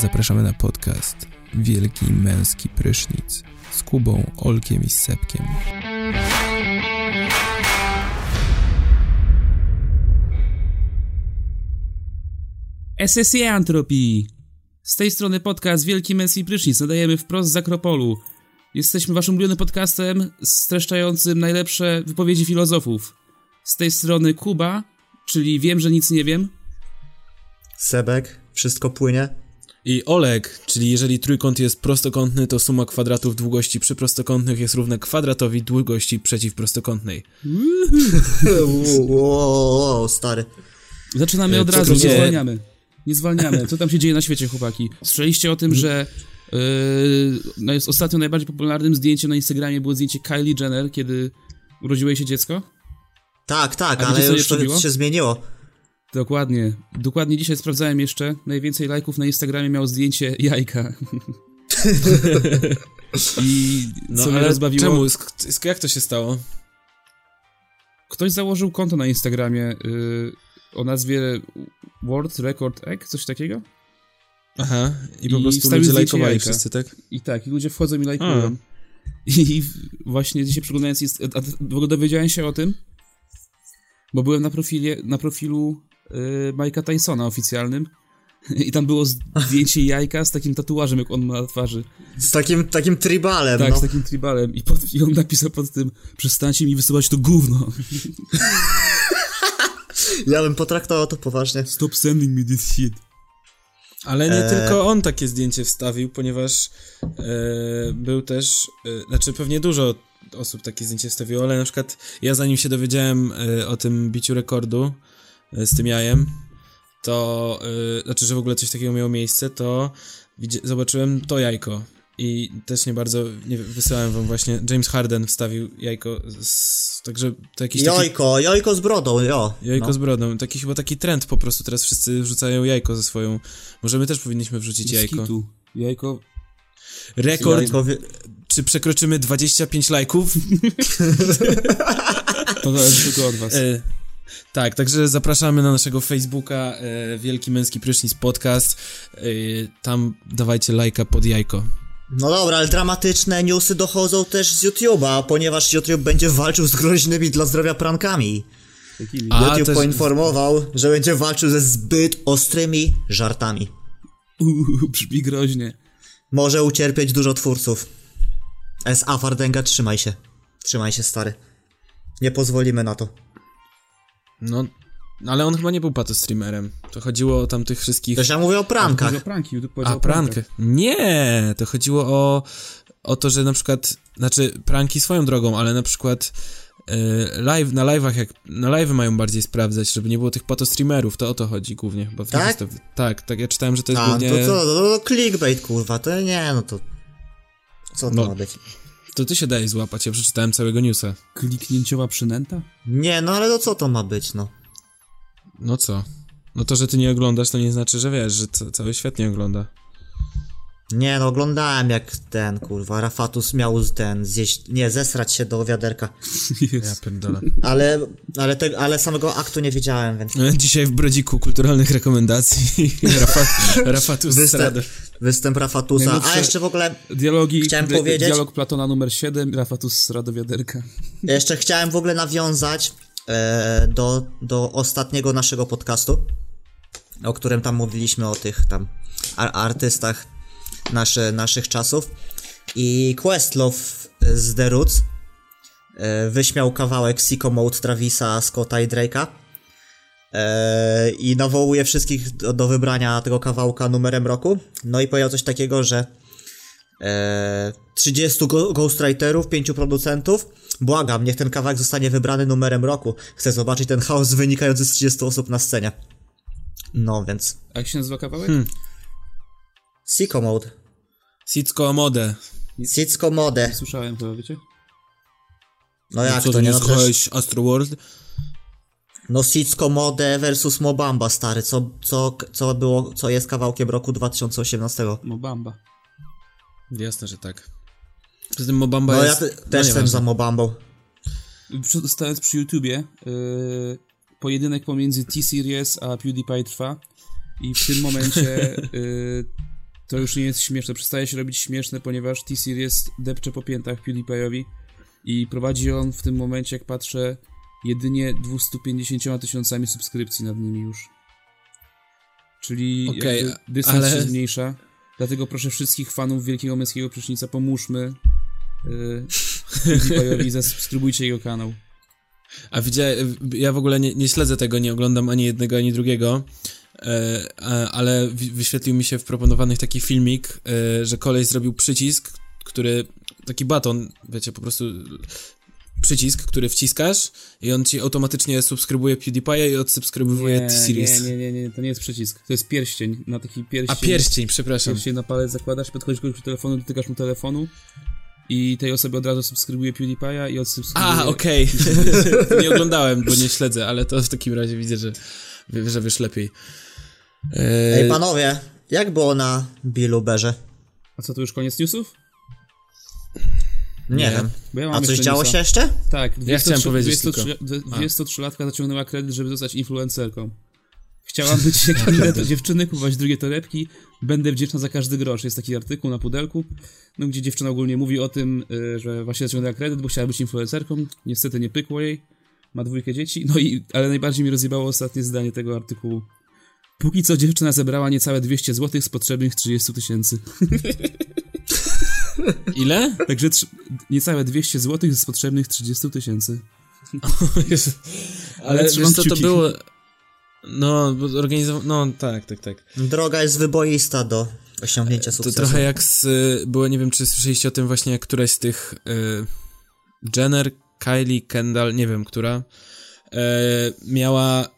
Zapraszamy na podcast Wielki Męski Prysznic z Kubą, Olkiem i Sepkiem. SSE Antropii! Z tej strony podcast Wielki Męski Prysznic. Nadajemy wprost z Akropolu. Jesteśmy waszym ulubionym podcastem streszczającym najlepsze wypowiedzi filozofów. Z tej strony Kuba, czyli wiem, że nic nie wiem. Sebek, wszystko płynie. I Oleg, czyli jeżeli trójkąt jest prostokątny, to suma kwadratów długości przyprostokątnych jest równa kwadratowi długości przeciwprostokątnej. Wow, stary. Zaczynamy E, od razu, nie zwalniamy. Nie zwalniamy. Co tam się dzieje na świecie, chłopaki? Słyszeliście o tym, że yy, no jest ostatnio najbardziej popularnym zdjęciem na Instagramie było zdjęcie Kylie Jenner, kiedy urodziło jej się dziecko? Tak, tak, A ale już to przebiło? się zmieniło. Dokładnie. Dokładnie dzisiaj sprawdzałem jeszcze. Najwięcej lajków na Instagramie miało zdjęcie jajka. I No co mnie ale rozbawiło... czemu? Sk- sk- jak to się stało? Ktoś założył konto na Instagramie yy, o nazwie World Record Egg, coś takiego? Aha, i po I prostu ludzie lajkowali jajka. wszyscy, tak? I tak, i ludzie wchodzą i lajkują. I w- właśnie dzisiaj przeglądając, jest, a w ogóle dowiedziałem się o tym, bo byłem na, profilie, na profilu y, Mike'a Tysona oficjalnym i tam było zdjęcie jajka z takim tatuażem, jak on ma na twarzy. Z takim, takim tribalem, Tak, no. z takim tribalem. I, pod, I on napisał pod tym, przestańcie mi wysyłać to gówno. Ja bym potraktował to poważnie. Stop sending me this shit. Ale nie E. tylko on takie zdjęcie wstawił, ponieważ e, był też, e, znaczy pewnie dużo osób takie zdjęcie wstawiło, ale na przykład ja zanim się dowiedziałem e, o tym biciu rekordu e, z tym jajem, to, e, znaczy, że w ogóle coś takiego miało miejsce, to widzi- zobaczyłem to jajko i też nie bardzo, nie wysyłałem wam właśnie, James Harden wstawił jajko, z, także to jakiś taki... Jojko, jojko z brodą, jo. Jajko no. z brodą. Taki chyba taki trend po prostu teraz wszyscy wrzucają jajko ze swoją. Może my też powinniśmy wrzucić jajko. Jajko. Rekord. Jojko wi- Czy przekroczymy 25 lajków? To zależy tylko od was. E, tak, także zapraszamy na naszego Facebooka e, Wielki Męski Prysznic Podcast. E, tam dawajcie lajka pod jajko. No dobra, ale dramatyczne newsy dochodzą też z YouTube'a, ponieważ YouTube będzie walczył z groźnymi dla zdrowia prankami. A, YouTube też- poinformował, że będzie walczył ze zbyt ostrymi żartami. Uuu, brzmi groźnie. Może ucierpieć dużo twórców. S.A. Fardenga, trzymaj się. Trzymaj się, stary. Nie pozwolimy na to. No, ale on chyba nie był patostreamerem. To chodziło o tam tych wszystkich... Też ja mówię o prankach. Powiedział pranki, YouTube A, o prankach. prank. Nie, to chodziło o, o to, że na przykład, znaczy pranki swoją drogą, ale na przykład e, live, na live'ach, jak, na live mają bardziej sprawdzać, żeby nie było tych patostreamerów, to o to chodzi głównie. Bo Tak? jest to, tak, tak, ja czytałem, że to jest A, głównie... to co, to, to clickbait, kurwa, to nie, no to... Co to No. ma być? To ty się dajesz złapać, ja przeczytałem całego newsa. Kliknięciowa przynęta? Nie, no ale to co to ma być, no? No co? No to, że ty nie oglądasz, to nie znaczy, że wiesz, że ca- cały świat nie ogląda. Nie, no oglądałem jak ten, kurwa, Rafatus miał ten, zjeść, nie, zesrać się do wiaderka. Ja pierdolę. Ale, ale, te, ale samego aktu nie widziałem, więc... Dzisiaj w Brodziku kulturalnych rekomendacji Rafa, Rafatus Występ, występ Rafatusa, a jeszcze w ogóle, Dialogi, Chciałem di- powiedzieć- dialog Platona numer 7, Rafatus Radowiaderka. jeszcze chciałem w ogóle nawiązać e, do, do ostatniego naszego podcastu, o którym tam mówiliśmy o tych tam ar artystach nasze, naszych czasów i Questlove z The Roots e, wyśmiał kawałek Sicko Mode Travisa, Scotta i Drake'a e, i nawołuje wszystkich do, do wybrania tego kawałka numerem roku. No i powiedział coś takiego, że e, 30 go ghostwriterów, 5 producentów. Błagam, niech ten kawałek zostanie wybrany numerem roku. Chcę zobaczyć ten chaos wynikający z 30 osób na scenie. No więc. A jak się nazywa kawałek? Hmm. Sicko Mode. Sicko Mode. Sicko Mode. Słyszałem chyba, wiecie? No jak Co to nie? No, słuchałeś Astro World? no Sicko Mode versus Mobamba, stary. Co, co, co było, co jest kawałkiem roku 2018. No bamba. Jasne, że tak. Poza tym Mobamba No ja jest... te, no też jestem za Mobambą. Przy- Stając przy YouTubie, yy, pojedynek pomiędzy T-Series a PewDiePie trwa i w tym momencie y, to już nie jest śmieszne, przestaje się robić śmieszne, ponieważ T-Series depcze po piętach PewDiePie'owi i prowadzi on w tym momencie, jak patrzę, jedynie 250 tysiącami subskrypcji nad nimi już. Czyli jakby dystans ale- się zmniejsza. Dlatego proszę wszystkich fanów Wielkiego Męskiego Prysznica, pomóżmy yy, PewDiePie'owi i zasubskrybujcie jego kanał. A widziałem, ja w ogóle nie, nie śledzę tego, nie oglądam ani jednego, ani drugiego, e, ale wi- wyświetlił mi się w proponowanych taki filmik, e, że kolej zrobił przycisk, który, taki baton, wiecie, po prostu przycisk, który wciskasz i on ci automatycznie subskrybuje PewDiePie'a i odsubskrybuje nie, T-Series. nie, nie, nie, to nie jest przycisk. To jest pierścień. Na taki pierścień. A pierścień, przepraszam. Pierścień na palec zakładasz, podchodzisz do telefonu, dotykasz mu telefonu i tej osobie od razu subskrybuje PewDiePie'a i odsubskrybuje... A, okej. nie oglądałem, bo nie śledzę, ale to w takim razie widzę, że, że wiesz lepiej. Ej, panowie, jak było na Billu Berze? A co, to już koniec newsów? Nie, Nie. wiem. Ja A coś działo newsa. się jeszcze? Tak, Ja chciałem 23 powiedzieć 23 23-latka zaciągnęła kredyt, żeby zostać influencerką. Chciałam być jak inne te dziewczyny, kupować drugie torebki. Będę wdzięczna za każdy grosz. Jest taki artykuł na pudelku, no, gdzie dziewczyna ogólnie mówi o tym, y, że właśnie zaciągnęła kredyt, bo chciała być influencerką. Niestety nie pykło jej. Ma dwójkę dzieci. No i, ale najbardziej mi rozjebało ostatnie zdanie tego artykułu. Póki co dziewczyna zebrała niecałe 200 zł z potrzebnych 30 tysięcy. Ile? Także trzy- niecałe 200 zł z potrzebnych 30 tysięcy. Ale Ale wiesz co, to było... No, bo organizował... No, tak, tak, tak. Droga jest wyboista do osiągnięcia To sukcesu. trochę jak z... Było, nie wiem, czy słyszeliście o tym właśnie, jak któraś z tych... Y, Jenner, Kylie, Kendall, nie wiem, która... Y, miała...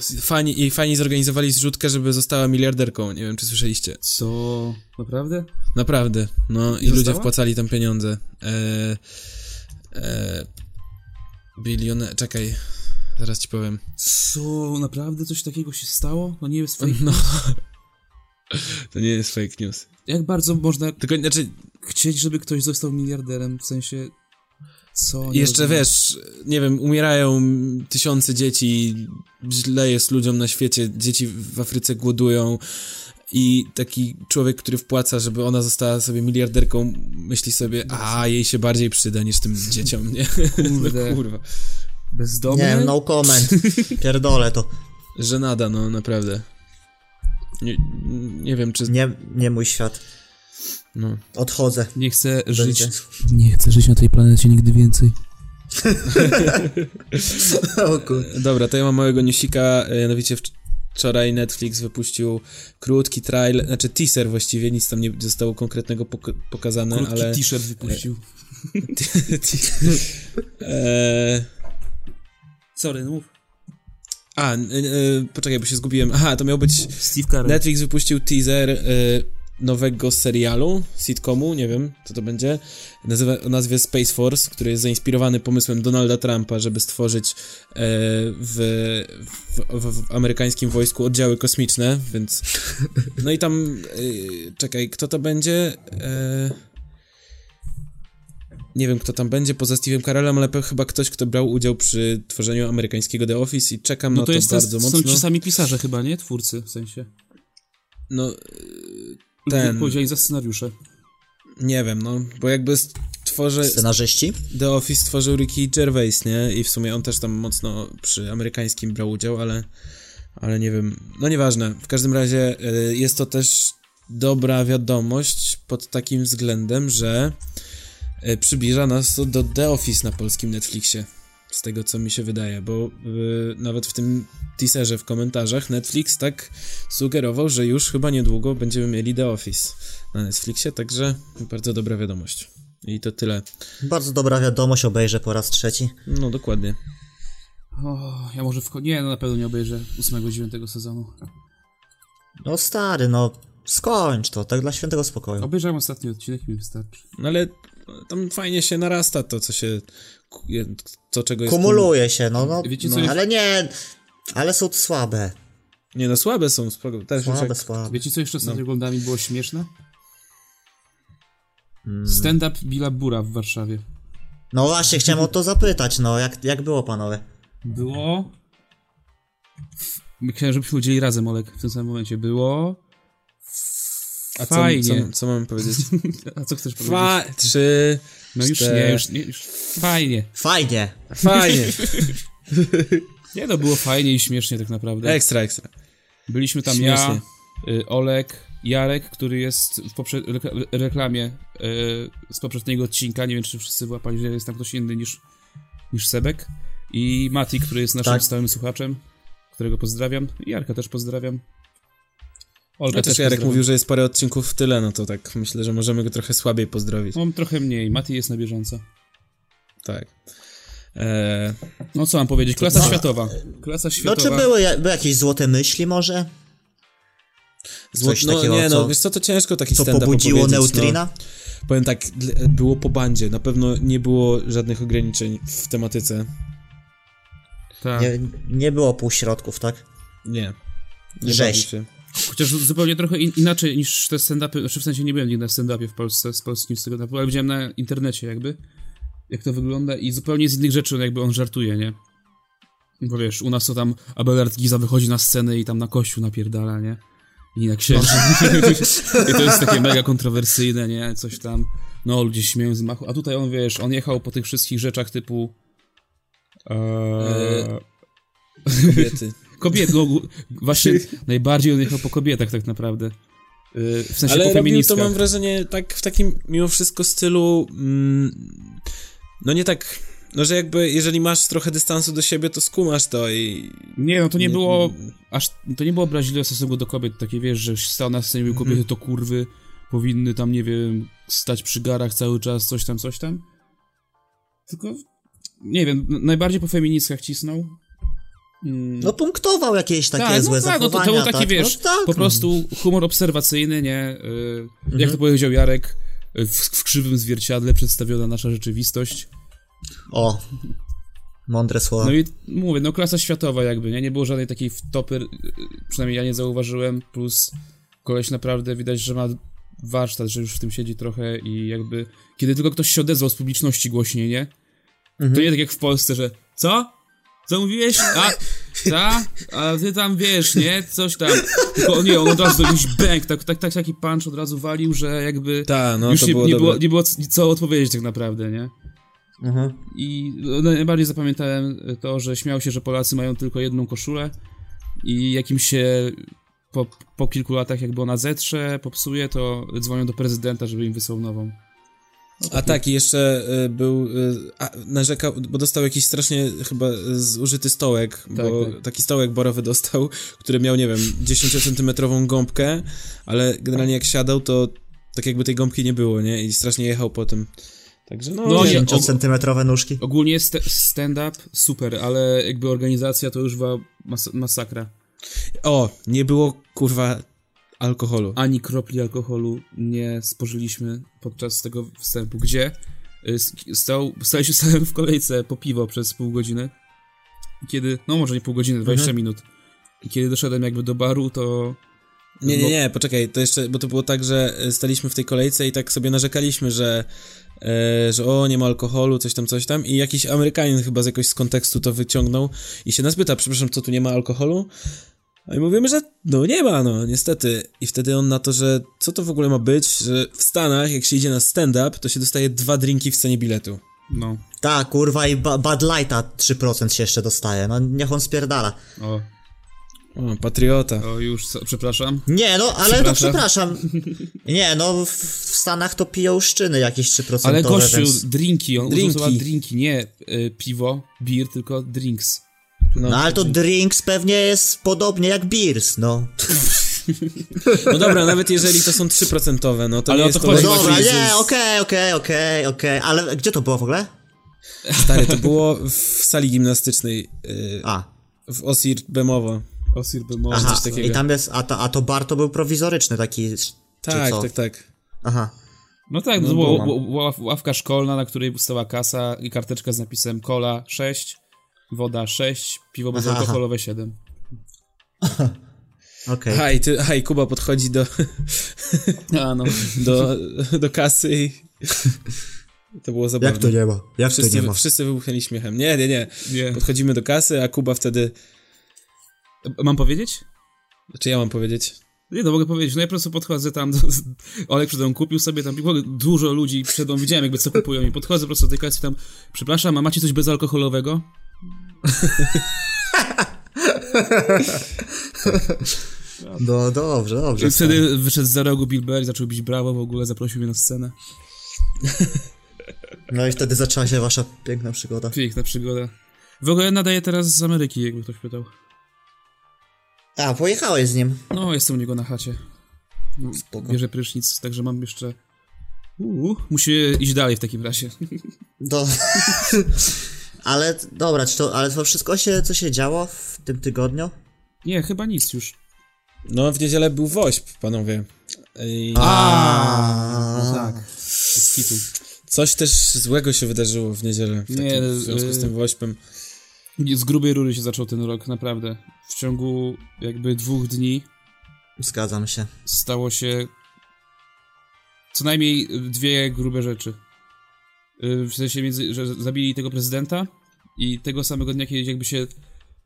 Fani, jej fani zorganizowali zrzutkę, żeby została miliarderką. Nie wiem, czy słyszeliście. Co? Naprawdę? Naprawdę. No i I ludzie wpłacali tam pieniądze. E, e, bilione... Czekaj. Zaraz ci powiem. Co? Naprawdę coś takiego się stało? No nie jest fake. No. To nie jest fake news. Jak bardzo można Tylko, znaczy, chcieć, żeby ktoś został miliarderem? W sensie... Co? Nie jeszcze rozumiem. wiesz, nie wiem, umierają tysiące dzieci, źle jest ludziom na świecie, dzieci w Afryce głodują i taki człowiek, który wpłaca, żeby ona została sobie miliarderką, myśli sobie, a jej się bardziej przyda niż tym dzieciom, nie? Kurde. No, kurwa. Bezdomny? Nie, no comment. Pierdolę to. Żenada, no naprawdę. Nie, nie wiem, czy... Nie, nie mój świat. No. Odchodzę. Nie chcę żyć... Będzie. Nie chcę żyć na tej planecie nigdy więcej. o kur... Dobra, to ja mam małego newsika, e, mianowicie wcz- wczoraj Netflix wypuścił krótki trailer, znaczy teaser właściwie, nic tam nie zostało konkretnego pok- pokazane, Krótki ale... t-shirt wypuścił. e, Sorry, no mów. a, e, e, poczekaj, bo się zgubiłem. Aha, to miał być... Steve Carell. Netflix wypuścił teaser e, nowego serialu, sitcomu, nie wiem, co to będzie, nazywa, o nazwie Space Force, który jest zainspirowany pomysłem Donalda Trumpa, żeby stworzyć e, w, w, w, w amerykańskim wojsku oddziały kosmiczne, więc... No i tam, e, czekaj, kto to będzie? E, nie wiem, kto tam będzie poza Steve'em Carellem, ale chyba ktoś, kto brał udział przy tworzeniu amerykańskiego The Office i czekam No na to to jest ten, bardzo są mocno. ci sami pisarze chyba, nie? Twórcy, w sensie. No, Ten. odpowiedzieli za scenariusze. Nie wiem, no, bo jakby stworzy, Scenarzyści? The Office stworzył Ricky Gervais, nie? I w sumie on też tam mocno przy amerykańskim brał udział, ale, ale nie wiem, no nieważne. W każdym razie y, jest to też dobra wiadomość pod takim względem, że y, przybliża nas to do The Office na polskim Netflixie. Z tego, co mi się wydaje, bo y, nawet w tym teaserze w komentarzach Netflix tak sugerował, że już chyba niedługo będziemy mieli The Office na Netflixie, także bardzo dobra wiadomość. I to tyle. Bardzo dobra wiadomość, obejrzę po raz trzeci. No, dokładnie. O, ja może w... Nie, no na pewno nie obejrzę 8-9 sezonu. No stary, no skończ to, tak dla świętego spokoju. Obejrzałem ostatni odcinek i mi wystarczy. No ale tam fajnie się narasta to, co się. To, czego jest. Kumuluje się, no, no, Wiecie, co no ale nie, ale są słabe. Nie, no słabe są, spoko. Też Słabe, jak... słabe. Wiecie, co jeszcze ostatnio oglądałem i było śmieszne? Mm. Stand-up Billa Bura w Warszawie. No właśnie, chciałem o to zapytać, no, jak, jak było, panowie? Było... Myślałem, żebyśmy udzieli razem, Olek, w tym samym momencie. Było... A co, Fajnie. co, co mamy powiedzieć? A co chcesz powiedzieć? Dwa, trzy, No już cztery. nie, już nie, już fajnie. Fajnie. Fajnie. Nie, to było fajnie i śmiesznie tak naprawdę. Ekstra, ekstra. Byliśmy tam Śmiesznie. ja, y, Olek, Jarek, który jest w poprze- rekla- reklamie y, z poprzedniego odcinka, nie wiem czy wszyscy wyłapali, że jest tam ktoś inny niż, niż Sebek i Mati, który jest naszym Tak. stałym słuchaczem, którego pozdrawiam, i Jarka też pozdrawiam. Olga Chociaż też Jarek mówił, że jest parę odcinków w tyle, no to tak myślę, że możemy go trochę słabiej pozdrowić. Mam trochę mniej, Mati jest na bieżąco. Tak. Eee, No co mam powiedzieć, klasa No. światowa. Klasa No światowa. czy były, ja- były jakieś złote myśli może? zło- Coś no takiego, nie, no co- wiesz co, to ciężko taki Co pobudziło opowiedzieć, Neutrina? No. Powiem tak, było po bandzie, na pewno nie było żadnych ograniczeń w tematyce. Tak. Nie, nie było półśrodków, tak? Nie. Nie Rzeź. się. Chociaż zupełnie trochę in, inaczej niż te stand-upy, znaczy w sensie nie byłem nigdy na stand-upie w Polsce, z polskim stand-upu, ale widziałem na internecie jakby, jak to wygląda i zupełnie z innych rzeczy jakby on żartuje, nie? Bo wiesz, u nas to tam Abelard Giza wychodzi na scenę i tam na kościół napierdala, nie? I na księży. I to jest takie mega kontrowersyjne, nie? Coś tam. No, ludzie śmieją z machu. A tutaj on, wiesz, on jechał po tych wszystkich rzeczach typu... Eee, Kobiety. Kobiet, no właśnie najbardziej on jechał po kobietach tak naprawdę. W sensie Ale po robił to mam wrażenie tak w takim mimo wszystko stylu mm, no nie tak no że jakby jeżeli masz trochę dystansu do siebie to skumasz to i Nie, no to nie, Nie- było aż, to nie było obraźliwe stosunku do kobiet, takie wiesz, że stał na scenie i mówił, kobiety to kurwy, powinny tam, nie wiem, stać przy garach cały czas, coś tam, coś tam. Tylko, nie wiem, najbardziej po feministkach cisnął. Mm. No punktował jakieś takie tak, złe no tak, no to, zachowania. to był taki, tak? wiesz, no, tak, po no. prostu humor obserwacyjny, nie? Yy, Jak Mhm. to powiedział Jarek, y, w, w krzywym zwierciadle przedstawiona nasza rzeczywistość. O, mądre słowa. No i mówię, no klasa światowa jakby, nie? Nie było żadnej takiej wtopy, y, przynajmniej ja nie zauważyłem, plus koleś naprawdę widać, że ma warsztat, że już w tym siedzi trochę i jakby, kiedy tylko ktoś się odezwał z publiczności głośniej, nie? Mhm. To nie tak jak w Polsce, że co? Co mówiłeś? A, ta? A ty tam wiesz, nie? Coś tam. Tylko nie, on od razu jakiś bęk, tak, tak, tak, taki punch od razu walił, że jakby ta no już to nie, było nie, było, nie było co odpowiedzieć tak naprawdę, nie? Mhm. I najbardziej zapamiętałem to, że śmiał się, że Polacy mają tylko jedną koszulę i jak im się po, po kilku latach jakby ona zetrze, popsuje, to dzwonią do prezydenta, żeby im wysłał nową. A tak, i jeszcze y, był, y, a, narzekał, bo dostał jakiś strasznie chyba zużyty stołek, bo tak. taki stołek borowy dostał, który miał, nie wiem, 10-centymetrową gąbkę, ale generalnie jak siadał, to tak jakby tej gąbki nie było, nie? I strasznie jechał po tym. Także no, No nie, nie, 10-centymetrowe nóżki. Ogólnie st- stand-up super, ale jakby organizacja to już była mas- masakra. O, nie było, kurwa, alkoholu. Ani kropli alkoholu nie spożyliśmy podczas tego wstępu, gdzie y, stał, staliśmy stałem w kolejce po piwo przez pół godziny. Kiedy, no może nie pół godziny, 20 Mhm. minut. I kiedy doszedłem jakby do baru, to Nie, nie, nie, poczekaj, to jeszcze, bo to było tak, że e, staliśmy w tej kolejce i tak sobie narzekaliśmy, że, e, że o, nie ma alkoholu, coś tam, coś tam i jakiś Amerykanin chyba z jakoś z kontekstu to wyciągnął i się nas pyta, przepraszam, co tu nie ma alkoholu? A i mówimy, że no nie ma, no, niestety. I wtedy on na to, że co to w ogóle ma być, że w Stanach, jak się idzie na stand-up, to się dostaje dwa drinki w cenie biletu. no, Tak, kurwa, i ba Bud Lighta 3% się jeszcze dostaje. No niech on spierdala. o, O, patriota. o już, co, przepraszam. Nie, no, ale to Przepraszam. przepraszam. Nie, no, w, w Stanach to piją szczyny jakieś 3%. Ale gościu, więc... drinki, on Drinki. drinki, nie y, piwo, beer, tylko drinks. No ale to drinks pewnie jest podobnie jak beers, no. No dobra, nawet jeżeli to są 3%, no to Ale nie o jest to chodzi No dobra, nie, okej, okej, okej, okej, ale gdzie to było w ogóle? Stary, to było w sali gimnastycznej yy, A, w Osir Bemowo. Osir Bemowo. aha, coś takiego. i tam jest, a to, a to bar to był prowizoryczny taki, Tak, tak, tak. Aha, No tak, No to była ławka szkolna, na której stała kasa i karteczka z napisem cola 6, woda 6, piwo bezalkoholowe 7. okej. Haj, ty, haj, Kuba podchodzi do, A no. do, do kasy i... To było zabawne. Jak to nie ma? Jak to nie Wszyscy, ma? wszyscy wybuchnęli śmiechem. Nie, nie, nie. Nie. Podchodzimy do kasy, a Kuba wtedy... Mam powiedzieć? Czy ja mam powiedzieć? Nie, no mogę powiedzieć, no ja po prostu podchodzę tam, do, Olek przed mną kupił sobie tam, piwo, dużo ludzi przed mną widziałem jakby co kupują i podchodzę po prostu do tej kasy tam, przepraszam, a macie coś bezalkoholowego? No dobrze, dobrze. I wtedy wyszedł z za rogu Bill Burr, zaczął bić brawo, w ogóle zaprosił mnie na scenę. No i wtedy zaczęła się wasza piękna przygoda. Piękna przygoda. W ogóle nadaję teraz z Ameryki, jakby ktoś pytał. A, pojechałeś z nim. No, jestem u niego na chacie. No, Spoko. Bierze prysznic, także mam jeszcze... Uuu, musi iść dalej w takim razie. Do... ale dobra, czy to, ale to wszystko się, co się działo w tym tygodniu? Nie, chyba nic już. No, w niedzielę był woźb, panowie. I A, no tak. Z kitu. coś też złego się wydarzyło w niedzielę w, takim, Nie, w związku z tym y- woźbem. Z grubej rury się zaczął ten rok, naprawdę. W ciągu jakby dwóch dni Zgadzam się. stało się co najmniej dwie grube rzeczy. Y, W sensie, między, że zabili tego prezydenta i tego samego dnia, kiedy jakby się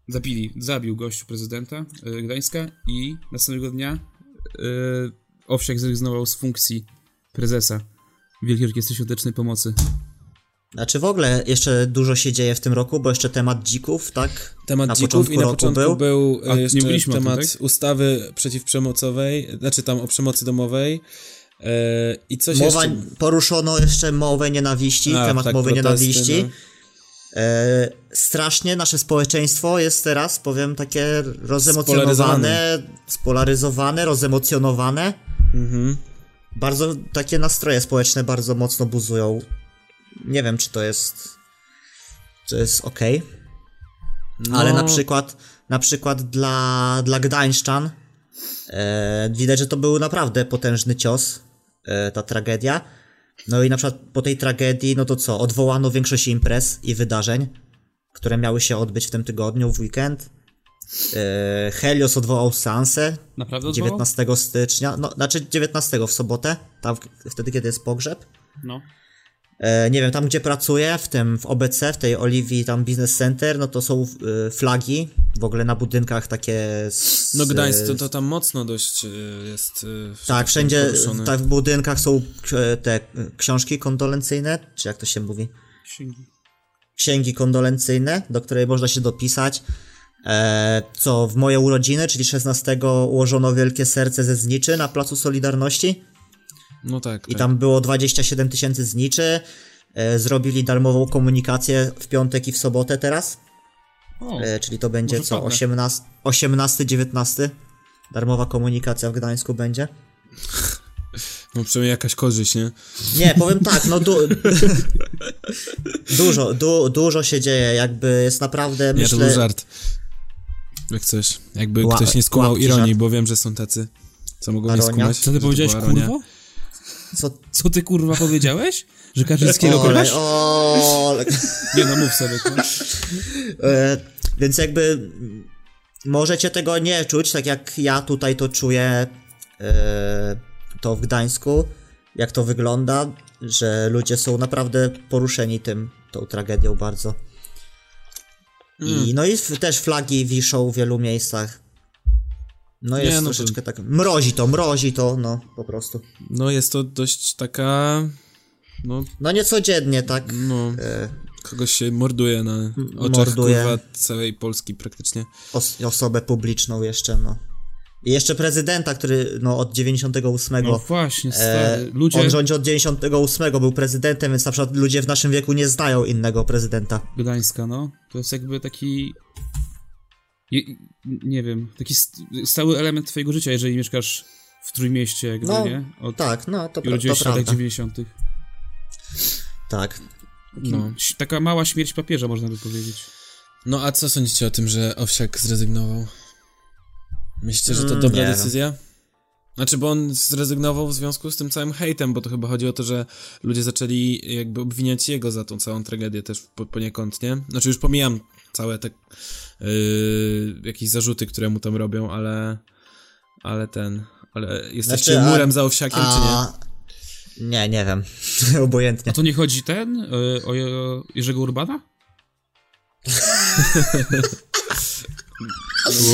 zabili, zabił gościu prezydenta y, Gdańska i następnego dnia y, Owsiak zrezygnował z funkcji prezesa Wielkiej Orkiestry Świątecznej Pomocy. Znaczy w ogóle jeszcze dużo się dzieje w tym roku, bo jeszcze temat dzików, tak? Temat na dzików i na początku był. był, A e, nie jeszcze o tym, temat tak? ustawy przeciwprzemocowej, znaczy tam o przemocy domowej. E, I coś Mowa, jeszcze... poruszono jeszcze mowę nienawiści, A, temat tak, mowy protesty, nienawiści. no. E, strasznie nasze społeczeństwo jest teraz, powiem, takie rozemocjonowane, Spolaryzowane. rozemocjonowane. Mhm. Bardzo takie nastroje społeczne bardzo mocno buzują. Nie wiem, czy to jest. To jest ok. Ale No. na przykład, na przykład dla, dla Gdańszczan e, widać, że to był naprawdę potężny cios, ta tragedia. No i na przykład po tej tragedii, no to co, odwołano większość imprez i wydarzeń, które miały się odbyć w tym tygodniu, w weekend. E, Helios odwołał Sansę Naprawdę odwołał? 19 stycznia, no znaczy 19 w sobotę, tam wtedy kiedy jest pogrzeb. No. E, nie wiem, tam gdzie pracuję, w tym w OBC, w tej Oliwii tam Business Center, no to są e, flagi, w ogóle na budynkach takie z, No Gdańsk to, e, to tam mocno dość e, jest... e, Tak, wszędzie tak w budynkach są e, te e, książki kondolencyjne, czy jak to się mówi? Księgi. księgi kondolencyjne, do której można się dopisać. E, co w moje urodziny, czyli 16 ułożono wielkie serce ze zniczy na Placu Solidarności No tak, i tak. tam było 27 tysięcy zniczy. E, zrobili darmową komunikację w piątek i w sobotę teraz, O, e, czyli to będzie co, padnę. 18, 18, 19. Darmowa komunikacja w Gdańsku będzie. No przynajmniej jakaś korzyść, nie? Nie, powiem tak, no du dużo, du dużo się dzieje, jakby jest naprawdę, Nie, myślę... to był żart. Jak coś. Jakby Ła- ktoś nie skumał ironii, żart. bo wiem, że są tacy, co mogą nie skumać. Co ty powiedziałeś, kurwo? Co, Co ty kurwa powiedziałeś? Że Kaczyńskiego kochasz? ole. Nie no, mów sobie. E, więc jakby mm, możecie tego nie czuć, tak jak ja tutaj to czuję e, to w Gdańsku, jak to wygląda, że ludzie są naprawdę poruszeni tym, tą tragedią bardzo. I, no i też flagi wiszą w wielu miejscach. No Nie, jest no to- troszeczkę tak, mrozi to, mrozi to, no po prostu. No jest to dość taka... No, No niecodziennie, tak. no, E, kogoś się morduje na oczach, morduje. kurwa, całej Polski praktycznie. os osobę publiczną jeszcze, no. I jeszcze prezydenta, który no od 98 No właśnie, E, stary. Ludzie On rządzi od 98, był prezydentem, więc na przykład ludzie w naszym wieku nie znają innego prezydenta. Gdańska, no. To jest jakby taki... Je, nie wiem, taki st stały element twojego życia, jeżeli mieszkasz w Trójmieście, jakby, No, nie? Od, Tak, no to, I pra- to urodziłeś się w latach prawda. 90. Tak. No. Taka mała śmierć papieża, można by powiedzieć. No a co sądzicie o tym, że Owsiak zrezygnował? Myślicie, że to Mm, dobra nie decyzja? Znaczy, bo on zrezygnował w związku z tym całym hejtem, bo to chyba chodzi o to, że ludzie zaczęli jakby obwiniać jego za tą całą tragedię też po, poniekąd, nie? Znaczy już pomijam całe te yy, jakieś zarzuty, które mu tam robią, ale ale ten, ale jesteście Znaczy, a- murem za Owsiakiem, czy nie? A... Nie, nie wiem. Obojętnie. A to nie chodzi ten, y, o, o Jerzego Urbana?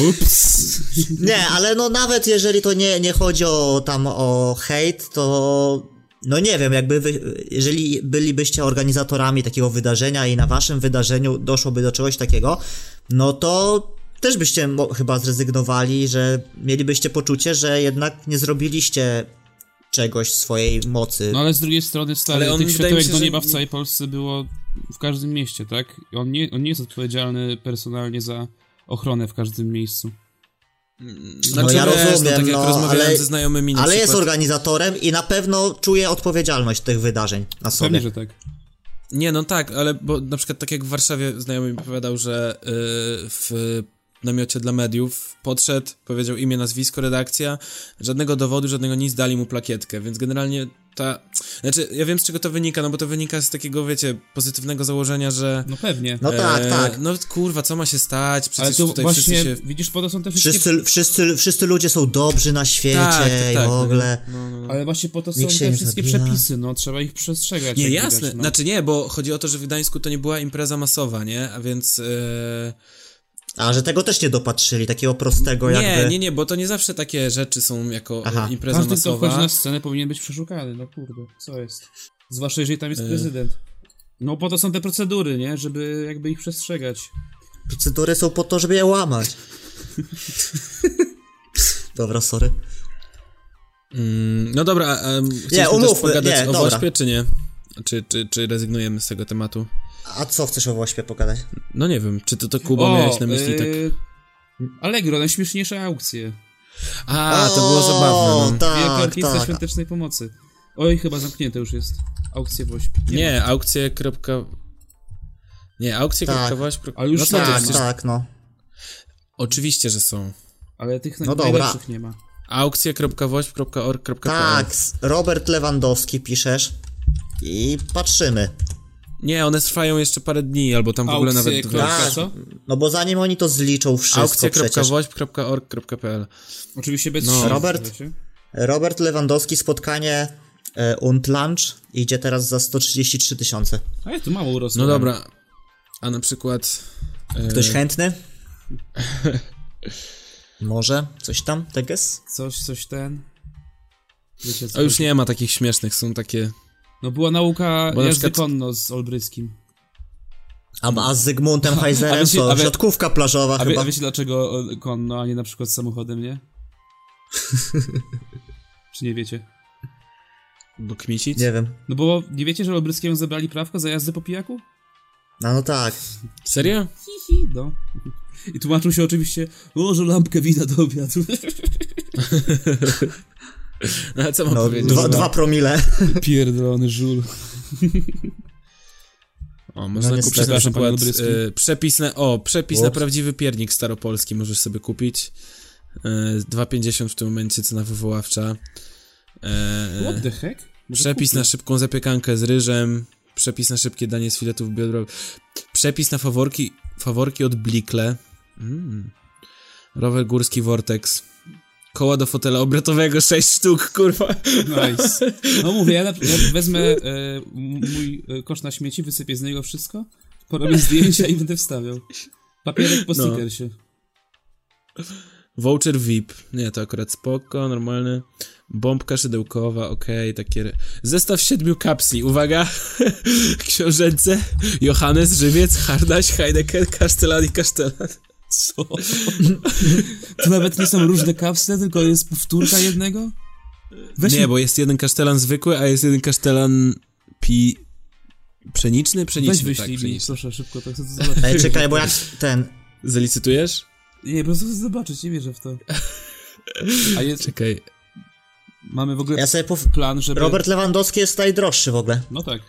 Ups. Nie, ale no nawet jeżeli to nie, nie chodzi o tam o hejt, to no nie wiem, jakby wy, jeżeli bylibyście organizatorami takiego wydarzenia i na waszym wydarzeniu doszłoby do czegoś takiego, no to też byście mo- chyba zrezygnowali, że mielibyście poczucie, że jednak nie zrobiliście czegoś w swojej mocy. No ale z drugiej strony, stary, Ale on tych światełek się, do że nieba w nie- całej Polsce było w każdym mieście, tak? I On nie, on nie jest odpowiedzialny personalnie za ochronę w każdym miejscu. Znaczy, ja wiesz, rozumiem, no, tak jak no, rozmawiałem ale- ze znajomymi na ale jest organizatorem i na pewno czuje odpowiedzialność tych wydarzeń na sobie. Pewnie, że tak. Nie, no tak, ale bo na przykład tak jak w Warszawie znajomy mi powiedział, że y, w namiocie dla mediów podszedł, powiedział imię, nazwisko, redakcja, żadnego dowodu, żadnego nic, dali mu plakietkę, więc generalnie ta... Znaczy, ja wiem z czego to wynika, no bo to wynika z takiego, wiecie, pozytywnego założenia, że... No pewnie. No tak, e, tak. No kurwa, co ma się stać? ale Przecież tu tutaj właśnie, wszyscy się... widzisz, po to są te wszystkie... Wszyscy, wszyscy, wszyscy ludzie są dobrzy na świecie Tak, tak, i tak, w ogóle. No, no, no. Ale właśnie po to są Nikt te wszystkie zabija. przepisy, no trzeba ich przestrzegać. Nie, jasne. Widać, no. Znaczy nie, bo chodzi o to, że w Gdańsku to nie była impreza masowa, nie? A więc... E... A, że tego też nie dopatrzyli, takiego prostego Nie, jakby... nie, nie, bo to nie zawsze takie rzeczy są jako Aha. impreza Każdy, wchodzi masowa. na scenę powinien być przeszukany, no kurde, co jest? Zwłaszcza jeżeli tam jest prezydent. No po to są te procedury, nie? Żeby jakby ich przestrzegać. Procedury są po to, żeby je łamać. Dobra, sorry. Mm, no dobra, chcieliśmy też umówmy, pogadać nie, o dobra. Wośpie, czy nie? Czy, czy, czy rezygnujemy z tego tematu? A co chcesz o Wośpie pogadać? No nie wiem, czy to, to Kuba miałeś na myśli tak... yy, Allegro, najśmieszniejsze aukcje. A, to było O, zabawne, no. Wielka Tak, Orkiestra tak. Świątecznej Pomocy. Oj, chyba zamknięte już jest. Aukcje Wośp. Nie, ma. aukcje. Kropka... Nie, aukcje. Tak. Kropka Wośp. Ale już no Tak, przecież- tak, no. Oczywiście, że są. Ale tych No dobra. najlepszych nie ma. Aukcje.wośp.org.pl Tak, Robert Lewandowski piszesz i patrzymy. Nie, one trwają jeszcze parę dni, albo tam w ogóle Aukcje, nawet... kropka, Tak. co? No bo zanim oni to zliczą wszystko przecież. Aukcje.wośp.org.pl Oczywiście bez No. Robert? Robert Lewandowski spotkanie e, und Lunch idzie teraz za 133 tysiące. A ja tu mało urosło. No dobra. A na przykład... e, Ktoś chętny? Może? Coś tam? Teges? Coś, coś ten. Wiecie, A już nie ma takich śmiesznych, są takie... No była nauka Bo na jazdy przykład- konno z Olbryskim. A, a z Zygmuntem Heizerem wiecie- to wie- siatkówka plażowa A, wie, chyba. a wiecie dlaczego o, konno, a nie na przykład samochodem, nie? Czy nie wiecie? Bo kmicic? Nie wiem. No bo nie wiecie, że Olbryskiemu zabrali prawko za jazdę po pijaku? No, no tak. Serio? Hihi, no. I tłumaczył się oczywiście, o, że lampkę wina do obiadu. No, ale co mam No, powiedzieć? dwa, No. dwa promile. Pierdolony żul. O, można No kupić na przykład e, przepis na, o, przepis na Ups. prawdziwy piernik staropolski możesz sobie kupić. E, 2,50 w tym momencie cena wywoławcza. E, What the heck? Może przepis kupię. na szybką zapiekankę z ryżem, przepis na szybkie danie z filetów biodrowych, przepis na faworki, faworki od Blikle, mm. rower górski Vortex, koła do fotela obrotowego 6 sztuk, kurwa. Nice. No mówię, ja, ja wezmę e, mój e, kosz na śmieci, wysypię z niego wszystko, porobię zdjęcia i będę wstawiał. Papierek po No. stickersie. Voucher VIP. Nie, to akurat spoko, normalny. Bombka szydełkowa, okej, takie... Zestaw siedmiu kapsli, uwaga! Książęce, Johannes, Żywiec, Hardaś, Heideken, Kasztelan i Kasztelan. Co? To nawet nie są różne kapsle, tylko jest powtórka jednego? Weź Nie, mi- bo jest jeden kasztelan zwykły, a jest jeden kasztelan pi... Pszeniczny? Weź Pszeniczny, wyślij tak, mi, proszę, szybko, to chcę to zobaczyć. Ej, czekaj, bo jak ten... Zalicytujesz? Nie, po prostu chcę zobaczyć, nie wierzę w to. A jest, Czekaj. mamy w ogóle Ja sobie pow... plan, żeby... Robert Lewandowski jest najdroższy w ogóle. No tak.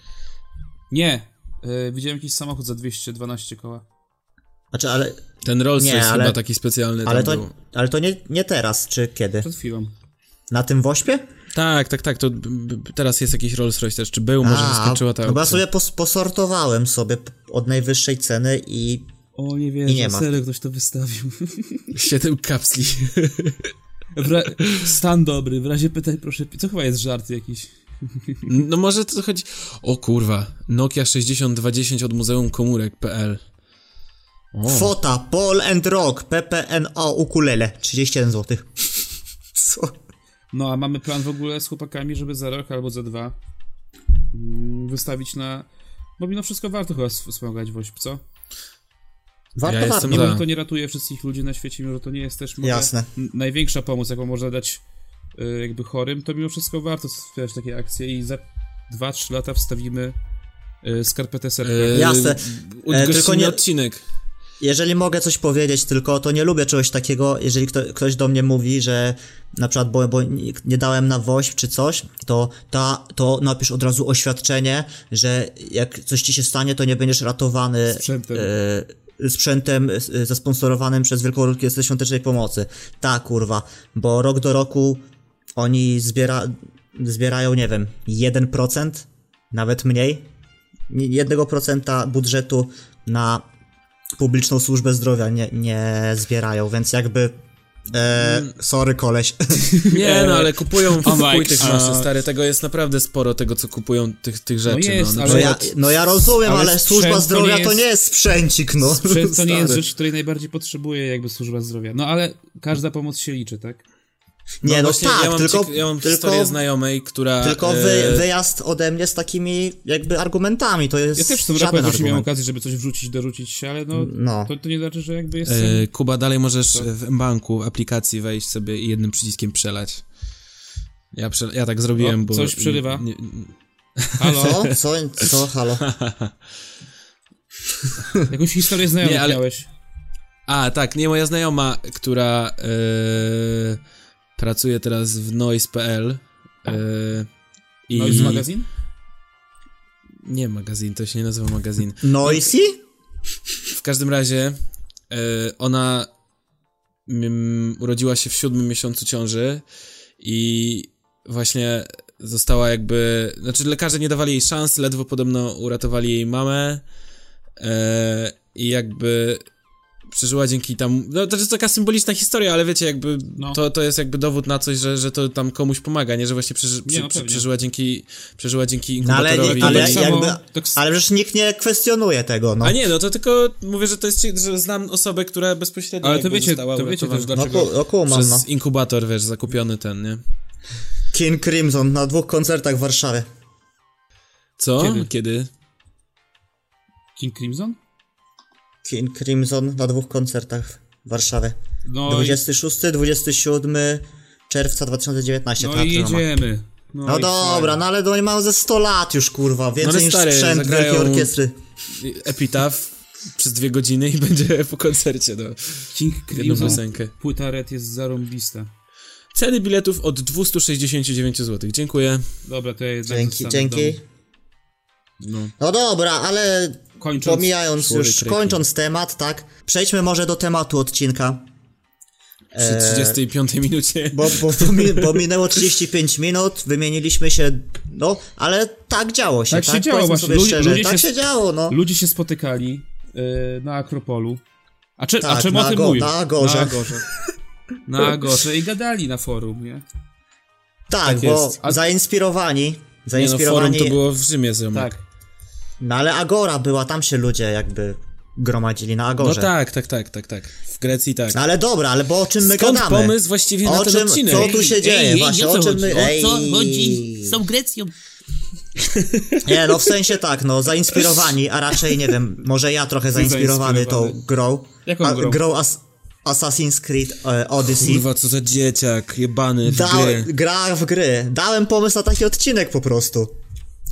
Nie. E, widziałem jakiś samochód za 212 koła. Znaczy, ale, Ten Rolls Nie, Royce ale- chyba taki specjalny ale tam to, był. ale to nie, nie teraz, czy kiedy? Przed chwilą. Na tym Wośpie? Tak, tak, tak, to b- b- teraz jest jakiś Rolls Royce też, czy był, może wyskoczyła ta no bo ja aukcja. sobie pos posortowałem sobie od najwyższej ceny i O, nie I nie ma. serio ktoś to wystawił. Siedem kapsli. Ra- Stan dobry, w razie pytań proszę, co chyba jest żart jakiś. No może to chodzi... O kurwa, Nokia 6210 od Muzeum Komórek.pl Kwota Paul and Rock PPNO ukulele 31 zł. Co? No a mamy plan w ogóle z chłopakami, żeby za rok albo za dwa mm, wystawić na... Bo mimo wszystko warto chyba wspomagać WOŚP, co? Warto, Ja warto. Mimo, że to nie ratuje wszystkich ludzi na świecie, mimo, że to nie jest też może Jasne. największa pomoc, jaką można dać y, jakby chorym, to mimo wszystko warto wspierać takie akcje i za 2-3 lata wstawimy y, skarpetę serka. E, Jasne. Ugościmy E, tylko nie- odcinek. Jeżeli mogę coś powiedzieć, tylko to nie lubię czegoś takiego, jeżeli kto, ktoś do mnie mówi, że na przykład, bo, bo nie, dałem na WOŚP czy coś, to, ta, to napisz od razu oświadczenie, że jak coś ci się stanie, to nie będziesz ratowany Sprzętem. e, sprzętem e, zasponsorowanym przez Wielką Orkiestrę Świątecznej Pomocy. Tak, kurwa, bo rok do roku oni zbiera, zbierają, nie wiem, 1%, nawet mniej, nie- 1% budżetu na publiczną służbę zdrowia nie, nie zbierają, więc jakby. E, sorry, koleś. Nie, no ale kupują w chuj tych maszyn, stary, tego jest naprawdę sporo, tego co kupują tych, tych rzeczy. jest, no, na ale- No ja, no ja rozumiem, ale ale, służba to zdrowia nie to jest- nie jest sprzęcik, no. Sprzęt to nie jest rzecz, której najbardziej potrzebuje jakby służba zdrowia. No ale każda pomoc się liczy, tak? Nie, no, właśnie, tak, ja mam, tylko, ja mam tylko, historię znajomej, która... tylko wy, e, wyjazd ode mnie z takimi jakby argumentami, to jest Ja też w tym roku jakoś nie miałem okazji, żeby coś wrzucić, dorzucić się, ale no, No. To, to nie znaczy, że jakby jest... E, Kuba, dalej możesz w banku, w aplikacji wejść sobie i jednym przyciskiem przelać. Ja, prze, ja tak zrobiłem, O, bo... coś przerywa. Nie, Halo? Co? Co? Co? Halo? Jakąś historię znajomych Nie, ale- miałeś. a, tak, nie, moja znajoma, która e, pracuje teraz w noise.pl e, i... No i z magazyn? Nie magazyn, to się nie nazywa magazyn. Noisy? W każdym razie e, ona mm, urodziła się w siódmym miesiącu ciąży i właśnie została jakby, znaczy lekarze nie dawali jej szans, ledwo podobno uratowali jej mamę e, i jakby przeżyła dzięki tam, no to jest taka symboliczna historia, ale wiecie, jakby No. to, to jest jakby dowód na coś, że, że to tam komuś pomaga, nie, że właśnie przeży, Nie, no przeżyła dzięki, przeżyła dzięki No ale, inkubatorowi. nie, ale tak jakby... tak Ale przecież nikt nie kwestionuje tego, no. A nie, no to tylko mówię, że to jest, że znam osobę, która bezpośrednio Ale to wiecie, została to wiecie też No, dlaczego... ku, no przez no. inkubator, wiesz, zakupiony ten, nie? King Crimson na dwóch koncertach w Warszawie. Co? Kiedy? Kiedy? King Crimson? King Crimson na dwóch koncertach w Warszawie. No, i, 26, 27 czerwca 2019. no tak, i jedziemy. No, No i dobra, fajnie. no ale oni mają ze 100 lat już, kurwa, więcej ale niż stary, sprzęt Wielkiej Orkiestry. Epitaf przez dwie godziny i będzie po koncercie, no. King Jedną Crimson, piosenkę. płyta Red jest zarąbista. Ceny biletów od 269 zł. Dziękuję. Dobra, to ja jednak Dzięki, dzięki. No. No dobra, ale Kończąc, pomijając już, rekin. kończąc temat, tak, przejdźmy może do tematu odcinka. Przy 35 minucie. Bo, bo, bo, mi, bo minęło 35 minut, wymieniliśmy się, no, ale tak działo się, Tak tak? się działo Powiedzmy właśnie, ludzie- szczerze, ludzie tak się- się działo, no. Ludzie się spotykali yy, na Akropolu. A, cze, a Tak, czemu na o tym mówił? na Agorze. Na Agorze. Na Agorze i gadali na forum, nie? Tak, tak bo jest. A- zainspirowani, Nie no, forum zainspirowani, to było w Rzymie, Zymek. Tak. No ale Agora była, tam się ludzie jakby gromadzili na No Agorze. tak, tak, tak, tak, tak. W Grecji tak. No ale dobra, ale bo o czym my Skąd gadamy? pomysł właściwie na O ten czym, odcinek? co tu się dzieje, właśnie, o czym my... Ej, Grecją? Nie, no w sensie tak, no zainspirowani, a raczej nie wiem, może ja trochę zainspirowany tą grą. Jaką A, grą? grą As Assassin's Creed e, Odyssey. Kurwa, co za dzieciak, jebany w Dał, gry. gra w gry. Dałem pomysł na taki odcinek po prostu.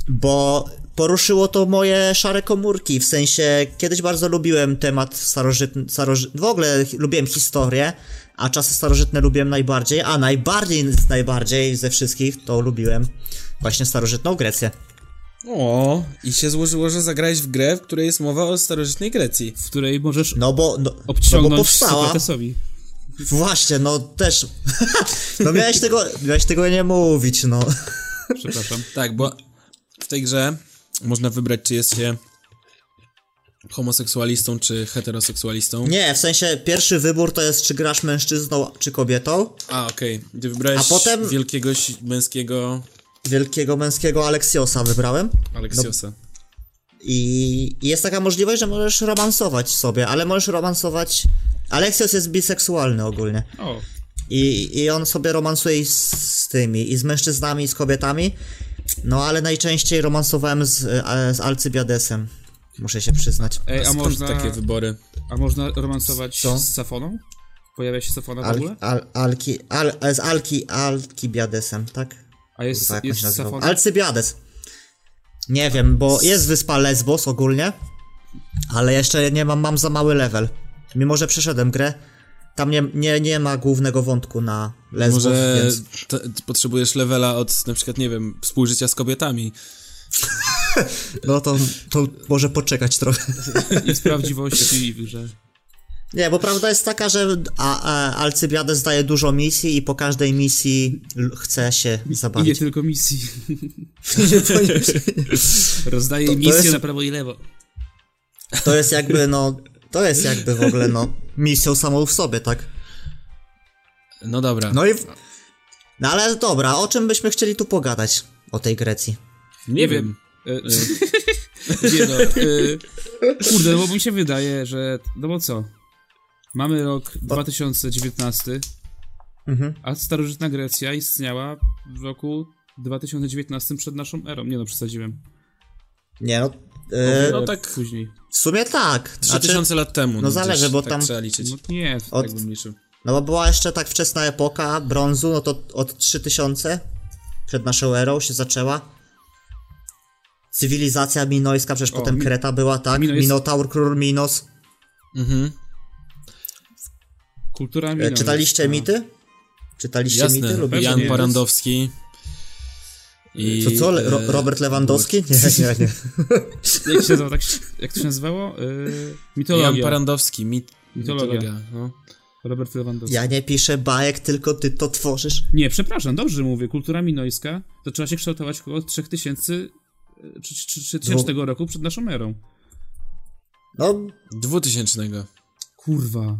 Bo poruszyło to moje szare komórki. W sensie, kiedyś bardzo lubiłem temat starożytny. Staroży... W ogóle lubiłem historię, a czasy starożytne lubiłem najbardziej. A najbardziej, najbardziej ze wszystkich to lubiłem właśnie starożytną Grecję. O, i się złożyło, że zagrałeś w grę, w której jest mowa o starożytnej Grecji. W której możesz No bo, no, no bo obciągnąć powstała. Sokratesowi. Właśnie, no też. no miałeś tego, miałeś tego nie mówić, no. Przepraszam. Tak, bo w tej grze można wybrać, czy jest się homoseksualistą, czy heteroseksualistą. Nie, w sensie pierwszy wybór to jest, czy grasz mężczyzną, czy kobietą. A, okej. Ty wybrałeś A potem- wielkiego męskiego Wielkiego męskiego Aleksiosa wybrałem. Aleksiosa. I, I jest taka możliwość, że możesz romansować sobie, ale możesz romansować... Alexios jest biseksualny ogólnie. O, I, I on sobie romansuje z tymi, i z mężczyznami, i z kobietami. No ale najczęściej romansowałem z, e, z Alcybiadesem. Muszę się przyznać. ej, a Skąd można, takie wybory? a można romansować Co? z Safoną? Pojawia się Safona w Al, ogóle? al, alki, al, z Alki, Alkibiadesem, tak? A jest, Chyba jest. Safona? Alcybiades. Nie wiem, bo jest wyspa Lesbos ogólnie, ale jeszcze nie mam, mam za mały level. Mimo, że przeszedłem grę, tam nie, nie, nie ma głównego wątku na Lesbos, Może więc... te, potrzebujesz levela od na przykład, nie wiem, współżycia z kobietami. No to, to może poczekać trochę. Jest prawdziwości w grze. Nie, bo prawda jest taka, że a, a, Alcybiades daje dużo misji i po każdej misji chce się I nie zabawić. tylko misji. Rozdaje To- to misje jest- na prawo i lewo. To jest jakby, no, to jest jakby w ogóle, no, misją samą w sobie, tak? No dobra. No i... w- No ale dobra, o czym byśmy chcieli tu pogadać? O tej Grecji. Nie wiem. E, nie no. E, kurde, bo mi się wydaje, że. No bo co? Mamy rok 2019, Mhm. a starożytna Grecja istniała w roku 2019 przed naszą erą. Nie no, przesadziłem. Nie no, e, No tak Później. w sumie tak. 3000 lat temu. no zależy, gdzieś bo tak tam- trzeba liczyć. No nie, Od- Tak bym liczył. No bo była jeszcze tak wczesna epoka brązu, no to od 3000 przed naszą erą się zaczęła. Cywilizacja minojska, przecież O, potem Mi- Kreta była, tak? Minotaur, król Minos. Mhm. kultura E, minojska. Czytaliście mity? Czytaliście Jasne. mity? Lubicie Jan? Parandowski. I, Co, co? Le- Ro- e, Robert Lewandowski? Nie, nie, nie. Jak się nazywa, tak, jak to się nazywało? E, mitologia. Jan Parandowski, mit, Mitologia. mitologia. no. Robert Lewandowski. Ja nie piszę bajek, tylko ty to tworzysz. Nie, przepraszam, dobrze mówię. Kultura minojska zaczęła się kształtować około 3000 e, czy- czy- czy- 3000 roku przed naszą erą. No, Dwutysięcznego. Kurwa.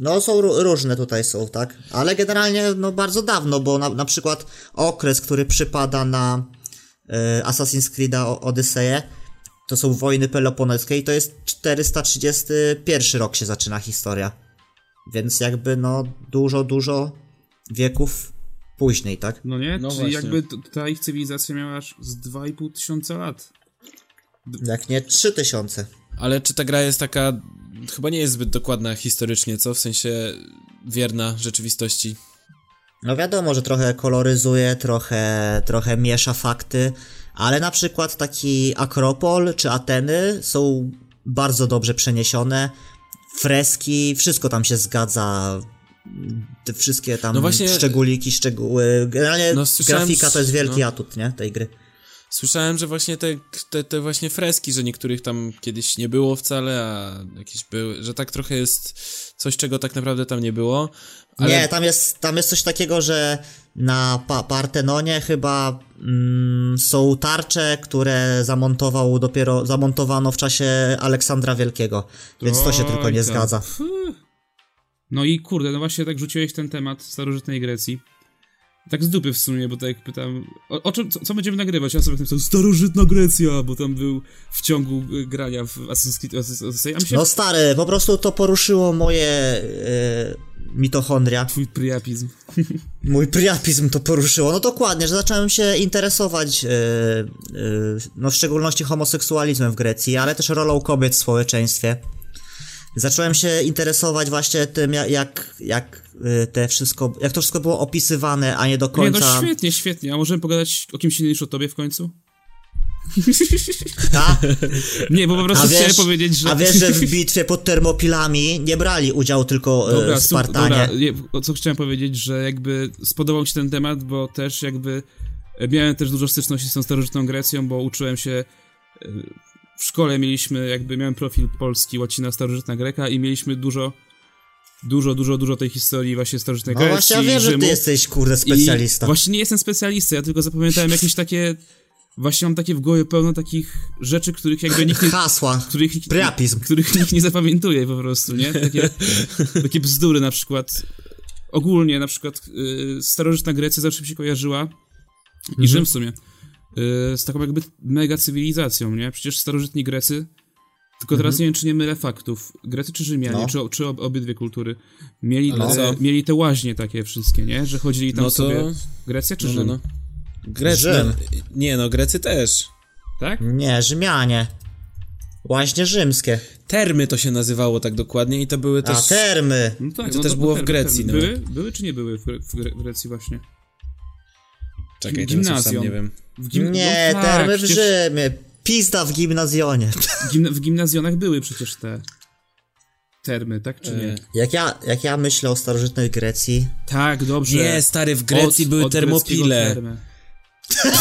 No są ró- różne tutaj są, tak? Ale generalnie, no bardzo dawno, bo na, na przykład okres, który przypada na e, Assassin's Creed'a Odyseję, to są wojny peloponeskie i to jest 431 rok się zaczyna historia. Więc jakby, no, dużo, dużo wieków później, tak? No nie? No Czyli właśnie. jakby ta ich cywilizacja miała aż z 2,5 tysiąca lat. Jak nie 3000. Ale czy ta gra jest taka... Chyba nie jest zbyt dokładna historycznie, co? W sensie wierna rzeczywistości. No wiadomo, że trochę koloryzuje, trochę, trochę miesza fakty, ale na przykład taki Akropol czy Ateny są bardzo dobrze przeniesione. Freski, wszystko tam się zgadza. Te wszystkie tam No właśnie- szczególiki, szczegóły. Generalnie No grafika to jest wielki no. atut, nie? Tej gry. Słyszałem, że właśnie te, te, te właśnie freski, że niektórych tam kiedyś nie było wcale, a jakieś były, że tak trochę jest coś, czego tak naprawdę tam nie było. Ale Nie, tam jest, tam jest coś takiego, że na pa Partenonie chyba mm, są tarcze, które zamontował dopiero, zamontowano w czasie Aleksandra Wielkiego. Więc to się tylko nie tam. zgadza. No i kurde, no właśnie tak rzuciłeś ten temat starożytnej Grecji. Tak z dupy w sumie, bo tak jak pytam, o, o czym, co, co będziemy nagrywać? Ja sobie napisał starożytna Grecja, bo tam był w ciągu y, grania w Assassin's Creed Odyssey, się No stary, po prostu to poruszyło moje e, mitochondria. twój priapizm. Mój priapizm to poruszyło. No dokładnie, że zacząłem się interesować, e, e, no w szczególności homoseksualizmem w Grecji, ale też rolą kobiet w społeczeństwie. Zacząłem się interesować właśnie tym, jak, jak, e, te wszystko, jak to wszystko było opisywane, a nie do Nie, końca. no świetnie, świetnie, a możemy pogadać o kimś innym niż o tobie w końcu? Ta? Nie, bo po prostu wiesz, chciałem powiedzieć, że... a wiesz, że w bitwie pod Termopilami nie brali udziału tylko e, Dobra, Spartanie. dobra, nie, o co chciałem powiedzieć, że jakby spodobał mi się ten temat, bo też jakby e, miałem też dużo styczności z tą starożytną Grecją, bo uczyłem się e, w szkole mieliśmy, jakby miałem profil polski, łacina, starożytna Greka i mieliśmy dużo, dużo, dużo, dużo tej historii właśnie starożytnej No Grecji, właśnie, ja wiem, że ty Rzymu. jesteś, kurde, I specjalista. Właśnie nie jestem specjalistą, ja tylko zapamiętałem jakieś takie, właśnie mam takie w głowie pełno takich rzeczy, których jakby nikt nie, Hasła. których, Priapizm. których nikt nie zapamiętuje po prostu, nie? Takie, takie bzdury na przykład. Ogólnie na przykład y, starożytna Grecja zawsze mi się kojarzyła i Rzym w sumie. y, z taką jakby mega cywilizacją, nie? Przecież starożytni Grecy, tylko teraz Mhm. nie wiem, czy nie mylę faktów, Grecy czy Rzymianie, No. czy, czy ob, obydwie kultury, mieli, Ale te, co? mieli te łaźnie takie wszystkie, nie? Że chodzili tam No to... sobie... Grecja czy No, no, Rzym? no. Grecy, Rzym. no, nie no, Grecy też. Tak? Nie, Rzymianie. Łaźnie rzymskie. Termy to się nazywało tak dokładnie i to były też... A, termy. No tak, To no też to- było to w termy, Grecji, termy. no. Były, były czy nie były w, Gre- w, Gre- w Grecji właśnie? Czekaj, Gimnazjum. nie wiem. W gim- Nie, no tak, termy w przecież Rzymie. Pizda w gimnazjonie. Gimna- w gimnazjonach były przecież te termy, tak czy nie? E, Jak ja, jak ja myślę o starożytnej Grecji, Tak, dobrze. Nie, stary, w Grecji Od- były od termopile. termy.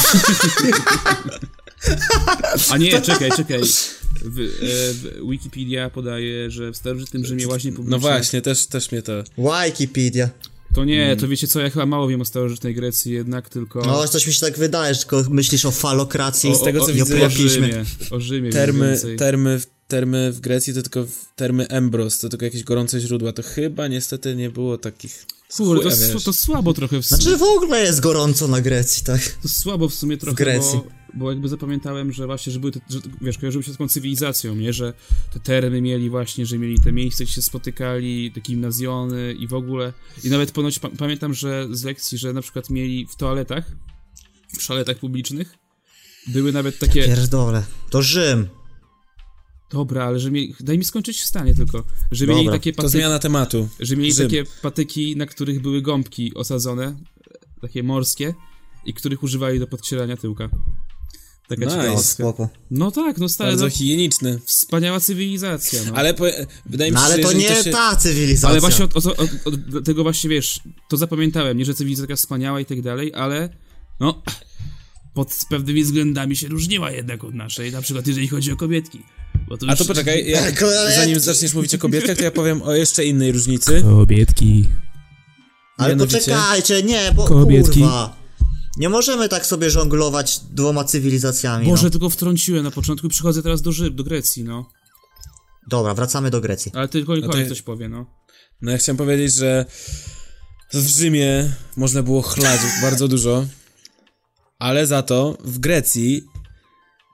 A nie, czekaj, czekaj. W, e, w Wikipedia podaje, że w starożytnym Rzymie właśnie publiczne... No właśnie, też, też mnie to... Wikipedia. To nie, Mm. to wiecie co, ja chyba mało wiem o starożytnej Grecji jednak, tylko... No, coś mi się tak wydaje, że tylko myślisz o falokracji z tego, co o widzę, o. Rzymie, o Rzymie Termy, termy, termy w Grecji to tylko w- termy Embros, to tylko jakieś gorące źródła. To chyba niestety nie było takich... Kurde, to, to słabo trochę w sumie. Znaczy w ogóle jest gorąco na Grecji, tak? To słabo w sumie trochę, Grecji. Bo, bo jakby zapamiętałem, że właśnie, że były te, że, wiesz, kojarzyły się z taką cywilizacją, nie, że te termy mieli właśnie, że mieli te miejsca, gdzie się spotykali, te gimnazjony i w ogóle, i nawet ponoć pa pamiętam, że z lekcji, że na przykład mieli w toaletach, w szaletach publicznych, były nawet takie, Pierdole. To Rzym. dobra, ale że mieli, daj mi skończyć w stanie tylko, że mieli Dobra, takie To zmiana tematu. że mieli Rzym. takie patyki, na których były gąbki osadzone, takie morskie, i których używali do podcierania tyłka. Taka Nice. Ciekawostka. spoko. No tak, no stary, Bardzo no, higieniczny. wspaniała cywilizacja, no. Ale po, wydaje mi No się, ale że to nie się... ta cywilizacja. Ale właśnie od, od, od, od tego właśnie, wiesz, to zapamiętałem, nie, że cywilizacja taka wspaniała i tak dalej, ale no, pod pewnymi względami się różniła jednak od naszej, na przykład jeżeli chodzi o kobietki. Bo to A już... to poczekaj, ja, zanim zaczniesz mówić o kobietkach, to ja powiem o jeszcze innej różnicy. Kobietki. Ale Mianowicie- poczekajcie, nie, bo Kobietki. kurwa. Nie możemy tak sobie żonglować dwoma cywilizacjami. Boże, no. tylko wtrąciłem na początku i przychodzę teraz do Rzym, do Grecji, no. Dobra, wracamy do Grecji. Ale tylko No to- Nikola coś powie, no. No ja chciałem powiedzieć, że w Rzymie można było chlać bardzo dużo, ale za to w Grecji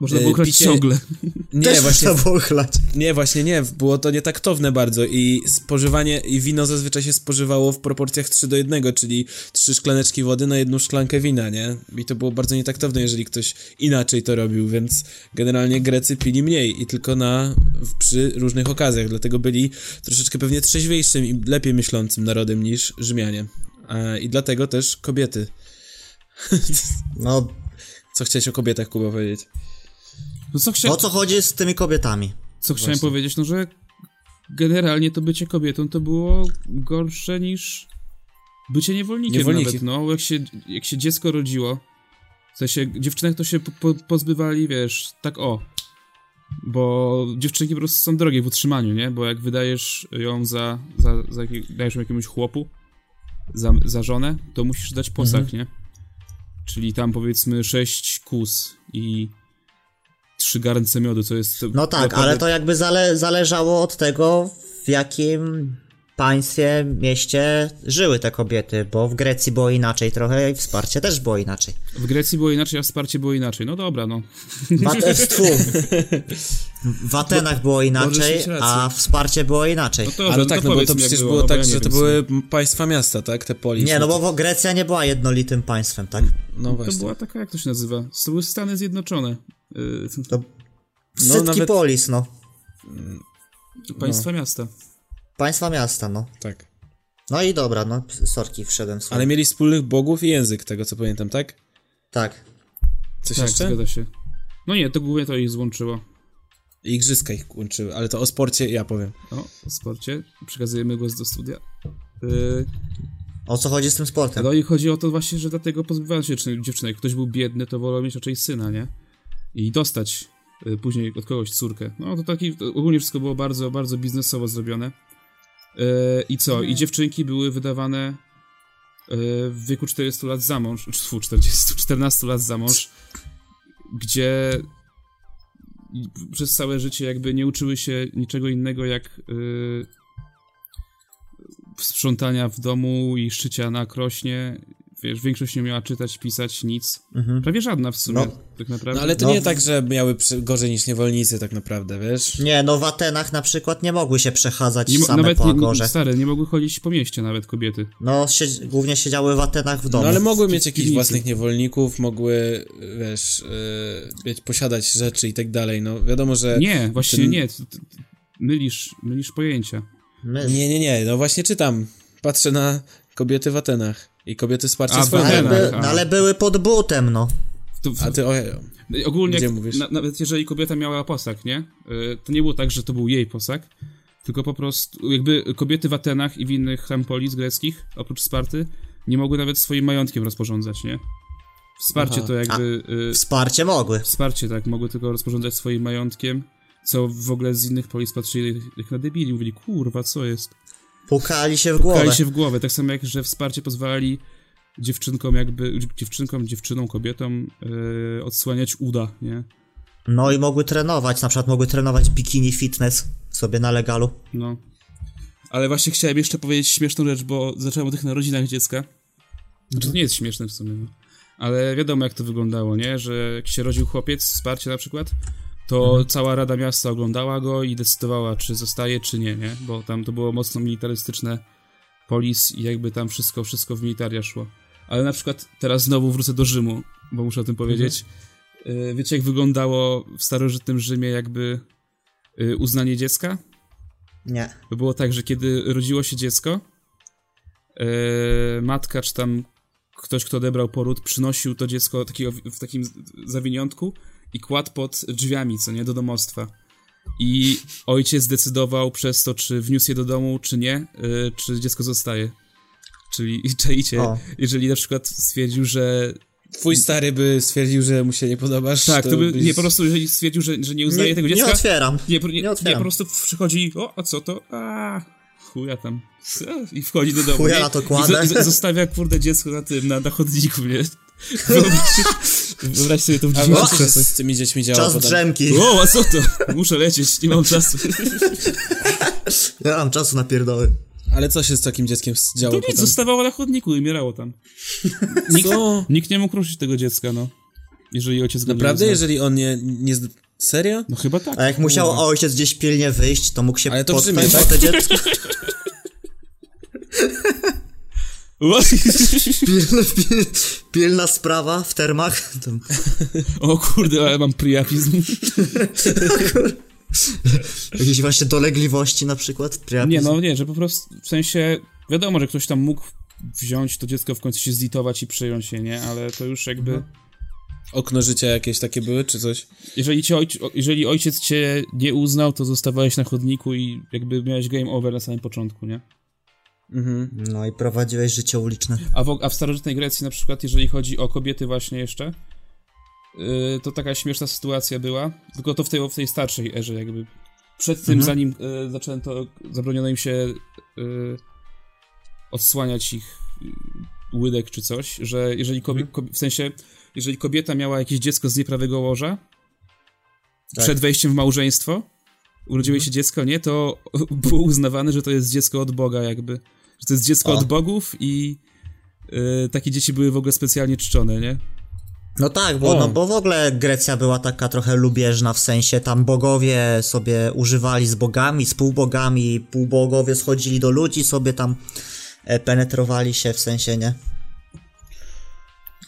Można E, było picie- ciągle. nie, Też właśnie można było chlać. Nie, właśnie nie, było to nietaktowne bardzo i spożywanie, i wino zazwyczaj się spożywało w proporcjach 3 do 1, czyli 3 szklaneczki wody na jedną szklankę wina, nie? I to było bardzo nietaktowne, jeżeli ktoś inaczej to robił, więc generalnie Grecy pili mniej i tylko na, przy różnych okazjach, dlatego byli troszeczkę pewnie trzeźwiejszym i lepiej myślącym narodem niż Rzymianie. I dlatego też kobiety. No, Co chciałeś o kobietach, Kuba, powiedzieć? No co, chcia... o co chodzi z tymi kobietami? co chciałem Właśnie. powiedzieć, no że generalnie to bycie kobietą to było gorsze niż bycie niewolnikiem, Niewolnikiem. nawet, no. Jak się, jak się dziecko rodziło, w sensie dziewczynek to się po, po, pozbywali, wiesz, tak o. Bo dziewczynki po prostu są drogie w utrzymaniu, nie? Bo jak wydajesz ją za, za, za dajesz ją jakiemuś chłopu, za, za żonę, to musisz dać posag, nie? Czyli tam powiedzmy sześć kus i trzy garnce miodu, co jest... No tak, naprawdę- ale to jakby zale zależało od tego, w jakim państwie, mieście żyły te kobiety, bo w Grecji było inaczej trochę i wsparcie też było inaczej. W Grecji było inaczej, a wsparcie było inaczej. No dobra, no. Tfu. w Atenach było inaczej, a wsparcie było inaczej. No to, Ale tak, no bo powiedz to przecież było, było no bo tak, ja że to wiem, były państwa miasta, tak? Te polis. Nie, no bo bo Grecja nie była jednolitym państwem, tak? No To właśnie. była taka, jak to się nazywa? To były Stany Zjednoczone. Yy, To No, Sytki nawet- polis, no. państwa miasta. Państwa miasta, no. Tak. No i dobra, no, sorki, wszedłem w. Ale mieli wspólnych bogów i język, tego co pamiętam, tak? Tak. Coś Tak, jeszcze? zgadza się. No nie, to głównie to ich złączyło. I igrzyska ich łączyły, ale to o sporcie ja powiem. O, o sporcie. Przekazujemy głos do studia. Yy, O co chodzi z tym sportem? no i chodzi o to właśnie, że dlatego pozbywano się dziewczynek. Ktoś był biedny, to wolał mieć raczej syna, nie? I dostać y, później od kogoś córkę. No to taki, ogólnie wszystko było bardzo, bardzo biznesowo zrobione. Y, I co? I dziewczynki były wydawane y, w wieku 40 lat za mąż, czy fu, 40, 14 lat za mąż, gdzie przez całe życie jakby nie uczyły się niczego innego jak sprzątania w domu i szycia na krośnie, wiesz, większość nie umiała czytać, pisać, nic. Mhm. Prawie żadna w sumie, No. tak naprawdę. No ale to No. nie tak, że miały gorzej niż niewolnicy tak naprawdę, wiesz? Nie, no w Atenach na przykład nie mogły się przechadzać nie, same nawet po nie, Agorze. stare, nie mogły chodzić po mieście nawet kobiety. No, siedzi- głównie siedziały w Atenach w domu. No ale mogły mieć jakichś własnych niewolników, mogły, wiesz, yy, mieć, posiadać rzeczy i tak dalej, no wiadomo, że... Nie, właśnie ten- nie. Ty- ty- Mylisz, mylisz pojęcia. My... Nie, nie, nie, no właśnie czytam, patrzę na kobiety w Atenach i kobiety wsparcie A, w swoją ale, by, a. no, ale były pod butem, no. W, A ty, ojejo. ogólnie, gdzie jak- mówisz? Na, nawet jeżeli kobieta miała posag, nie? Y, To nie było tak, że to był jej posag, tylko po prostu jakby kobiety w Atenach i w innych tam polis greckich, oprócz Sparty, nie mogły nawet swoim majątkiem rozporządzać, nie? Wsparcie Aha. to jakby... y, Wsparcie mogły. Wsparcie, tak, mogły tylko rozporządzać swoim majątkiem, co w ogóle z innych polis patrzyli jak na debili, mówili, kurwa, co jest? Pukali się w głowę. Pukali się w głowę, tak samo jak, że wsparcie pozwalali dziewczynkom jakby, dziewczynkom, dziewczynom, kobietom yy, odsłaniać uda, nie? No i mogły trenować, na przykład mogły trenować bikini fitness sobie na legalu. No. Ale właśnie chciałem jeszcze powiedzieć śmieszną rzecz, bo zacząłem o tych narodzinach dziecka. Znaczy to nie jest śmieszne w sumie, no. Ale wiadomo jak to wyglądało, nie? Że jak się rodził chłopiec, wsparcie na przykład, to cała Rada Miasta oglądała go i decydowała, czy zostaje, czy nie, nie? Bo tam to było mocno militarystyczne polis i jakby tam wszystko, wszystko w militaria szło. Ale na przykład teraz znowu wrócę do Rzymu, bo muszę o tym powiedzieć. Y, Wiecie jak wyglądało w starożytnym Rzymie jakby y, uznanie dziecka? Nie. Było tak, że kiedy rodziło się dziecko, e, matka czy tam ktoś, kto odebrał poród, przynosił to dziecko takiego, w takim zawiniątku i kładł pod drzwiami, co nie, do domostwa. I ojciec decydował przez to, czy wniósł je do domu, czy nie, e, czy dziecko zostaje. Czyli, czajcie, O. jeżeli na przykład stwierdził, że Twój stary by stwierdził, że mu się nie podobasz, tak, to by, byś- nie, po prostu jeżeli stwierdził, że, że nie uznaje Nie, tego nie dziecka, otwieram. nie, po- nie, Nie nie, otwieram. po prostu przychodzi, o, a co to? A, chuja tam. I wchodzi do domu. Chuja nie? na to I, kładę. i zo- zostawia, kurde, dziecko na tym, na, na chodniku, nie? Wyobraź, wyobraź sobie to w A dzisiejszych czasach. z tymi dziećmi działa Czas potem. drzemki. O, a co to? Muszę lecieć, nie mam czasu. Ja mam czasu na pierdoły. Ale co się z takim dzieckiem działo To nic, potem? zostawało na chodniku i umierało tam. Co? Nikt nie mógł ruszyć tego dziecka, no. Jeżeli ojciec go Naprawdę? nie uznał. Jeżeli on nie... nie zd- Serio? No chyba tak. A jak musiał ojciec gdzieś pilnie wyjść, to mógł się Ale to w Rzymie, podpiąć tak? pod to dziecko. Pilna, pil, pilna sprawa w termach. O kurde, ale mam priapizm. jakieś właśnie dolegliwości na przykład. Priapizm. Nie, no nie, że po prostu, w sensie, wiadomo, że ktoś tam mógł wziąć to dziecko, w końcu się zlitować i przejąć je, nie? Ale to już jakby, Okno życia jakieś takie były, czy coś? jeżeli, cię ojc, o- jeżeli ojciec cię nie uznał, to zostawałeś na chodniku i jakby miałeś game over na samym początku, nie? Mhm. No i prowadziłeś życie uliczne. A w, a w starożytnej Grecji na przykład, jeżeli chodzi o kobiety właśnie jeszcze, yy, to taka śmieszna sytuacja była, tylko to w tej, w tej starszej erze jakby. Przed tym, zanim yy, zaczęto, zabroniono im się yy, odsłaniać ich yy, łydek czy coś, że jeżeli kobie, kob- w sensie, jeżeli kobieta miała jakieś dziecko z nieprawego łoża, Tak. przed wejściem w małżeństwo, urodziło jej się dziecko, nie, to było uznawane, że to jest dziecko od Boga jakby. Że to jest dziecko O. od bogów i y, takie dzieci były w ogóle specjalnie czczone, nie? No tak, bo, O. no, bo w ogóle Grecja była taka trochę lubieżna, w sensie tam bogowie sobie używali z bogami, z półbogami, półbogowie schodzili do ludzi, sobie tam e, penetrowali się, w sensie, nie?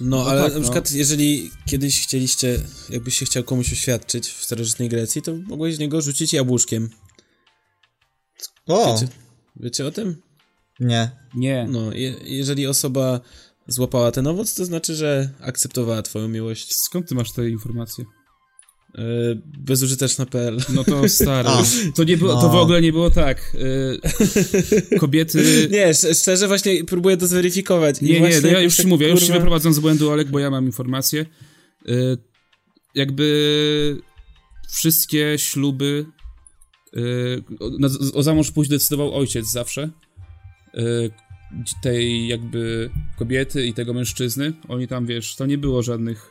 No, ale tak, na no. przykład jeżeli kiedyś chcieliście, jakbyś się chciał komuś oświadczyć w starożytnej Grecji, to mogłeś z niego rzucić jabłuszkiem. O, Wiecie, wiecie o tym? Nie. Nie. No, je, jeżeli osoba złapała ten owoc, to znaczy, że akceptowała twoją miłość. Skąd ty masz te informacje? Yy, bezużyteczna.pl No to stary. A. To nie było, to w No. ogóle nie było tak. Y, kobiety... Nie, sz- szczerze właśnie próbuję to zweryfikować. Nie, nie, no ja już tak, ci mówię, ja już się kurwa- wyprowadzam z błędu, Olek, bo ja mam informacje. Y, jakby wszystkie śluby o, o zamąż pójść decydował ojciec zawsze. Y, tej jakby kobiety i tego mężczyzny. Oni tam, wiesz, to nie było żadnych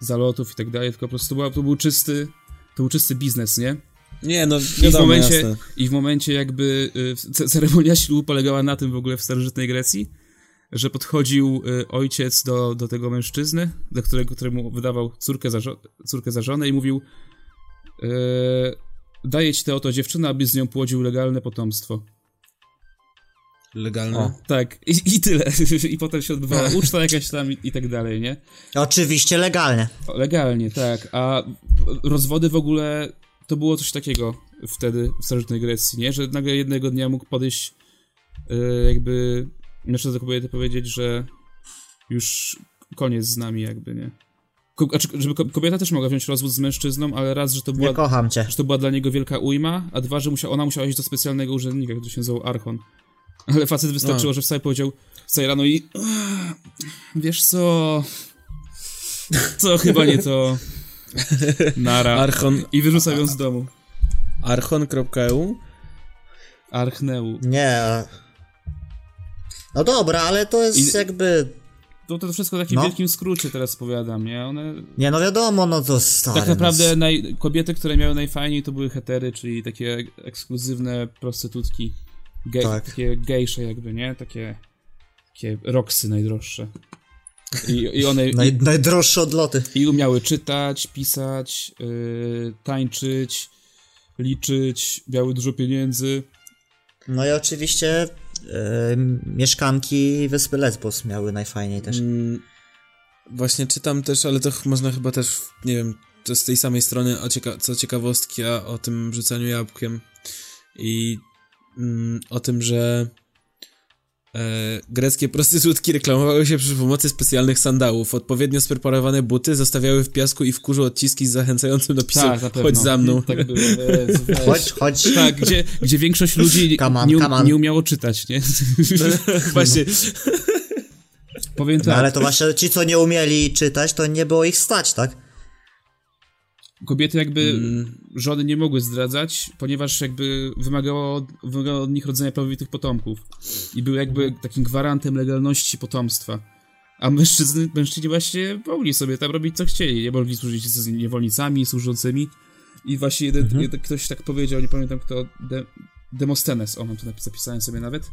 zalotów i tak dalej, tylko po prostu była, to był czysty to był czysty biznes, nie? Nie, no I w, wiadomo, momencie, jasne. I w momencie jakby y, ce- ceremonia ślubu polegała na tym w ogóle w starożytnej Grecji, że podchodził y, ojciec do, do tego mężczyzny, do którego, któremu wydawał córkę za, córkę za żonę i mówił y, daję ci tę oto dziewczynę, abyś z nią płodził legalne potomstwo. Legalne. O. Tak, i, i tyle. I potem się odbywała uczta jakaś tam i, i tak dalej, nie? Oczywiście legalnie. O, Legalnie, tak. A rozwody w ogóle to było coś takiego wtedy w starożytnej Grecji, nie? Że nagle jednego dnia mógł podejść y, jakby mężczyzna do kobiety powiedzieć, że już koniec z nami jakby, nie? Ko- znaczy, żeby ko- kobieta też mogła wziąć rozwód z mężczyzną, ale raz, że to Nie była, kocham cię. że to była dla niego wielka ujma, a dwa, że musiał, ona musiała iść do specjalnego urzędnika, który się nazywał Archon. Ale facet wystarczyło, A. że wstał i powiedział wstaje rano i "Ach, wiesz co... To chyba nie to... Nara. Archon, I wyrzucał ją z domu. archon.eu Archneu. Nie. No dobra, ale to jest I- jakby... To, to wszystko w takim No. wielkim skrócie teraz powiadam, nie? One... Nie, no wiadomo, no to stary. tak naprawdę no, naj... kobiety, które miały najfajniej to były hetery, czyli takie ekskluzywne prostytutki. Ge... Tak. Takie gejsze jakby, nie? Takie... Takie roksy najdroższe. I, i one... Naj, najdroższe odloty. I umiały czytać, pisać, yy, tańczyć, liczyć, miały dużo pieniędzy. No i oczywiście e, mieszkanki Wyspy Lesbos miały najfajniej też. Mm, Właśnie czytam też, ale to można chyba też, nie wiem, to z tej samej strony, o cieka- co ciekawostki a o tym rzucaniu jabłkiem i mm, o tym, że e, greckie prostytutki reklamowały się przy pomocy specjalnych sandałów. Odpowiednio spreparowane buty zostawiały w piasku i w kurzu odciski z zachęcającym napisem Tak, chodź za mną. Tak było. Weź. Chodź, chodź. Tak, gdzie, gdzie większość ludzi Come on, nie, come on. nie umiało czytać, nie? Właśnie, Powiem No tak, ale to właśnie ci, co nie umieli czytać, to nie było ich stać, tak? Kobiety jakby Mm. żony nie mogły zdradzać, ponieważ jakby wymagało, wymagało od nich rodzenia prawowitych potomków. I były jakby takim gwarantem legalności potomstwa. A mężczyzny, mężczyźni właśnie mogli sobie tam robić co chcieli. Nie mogli służyć z niewolnicami, służącymi. I właśnie jeden, Mhm. jeden, ktoś tak powiedział, nie pamiętam kto, De, Demostenes, o mam to zapisałem sobie nawet,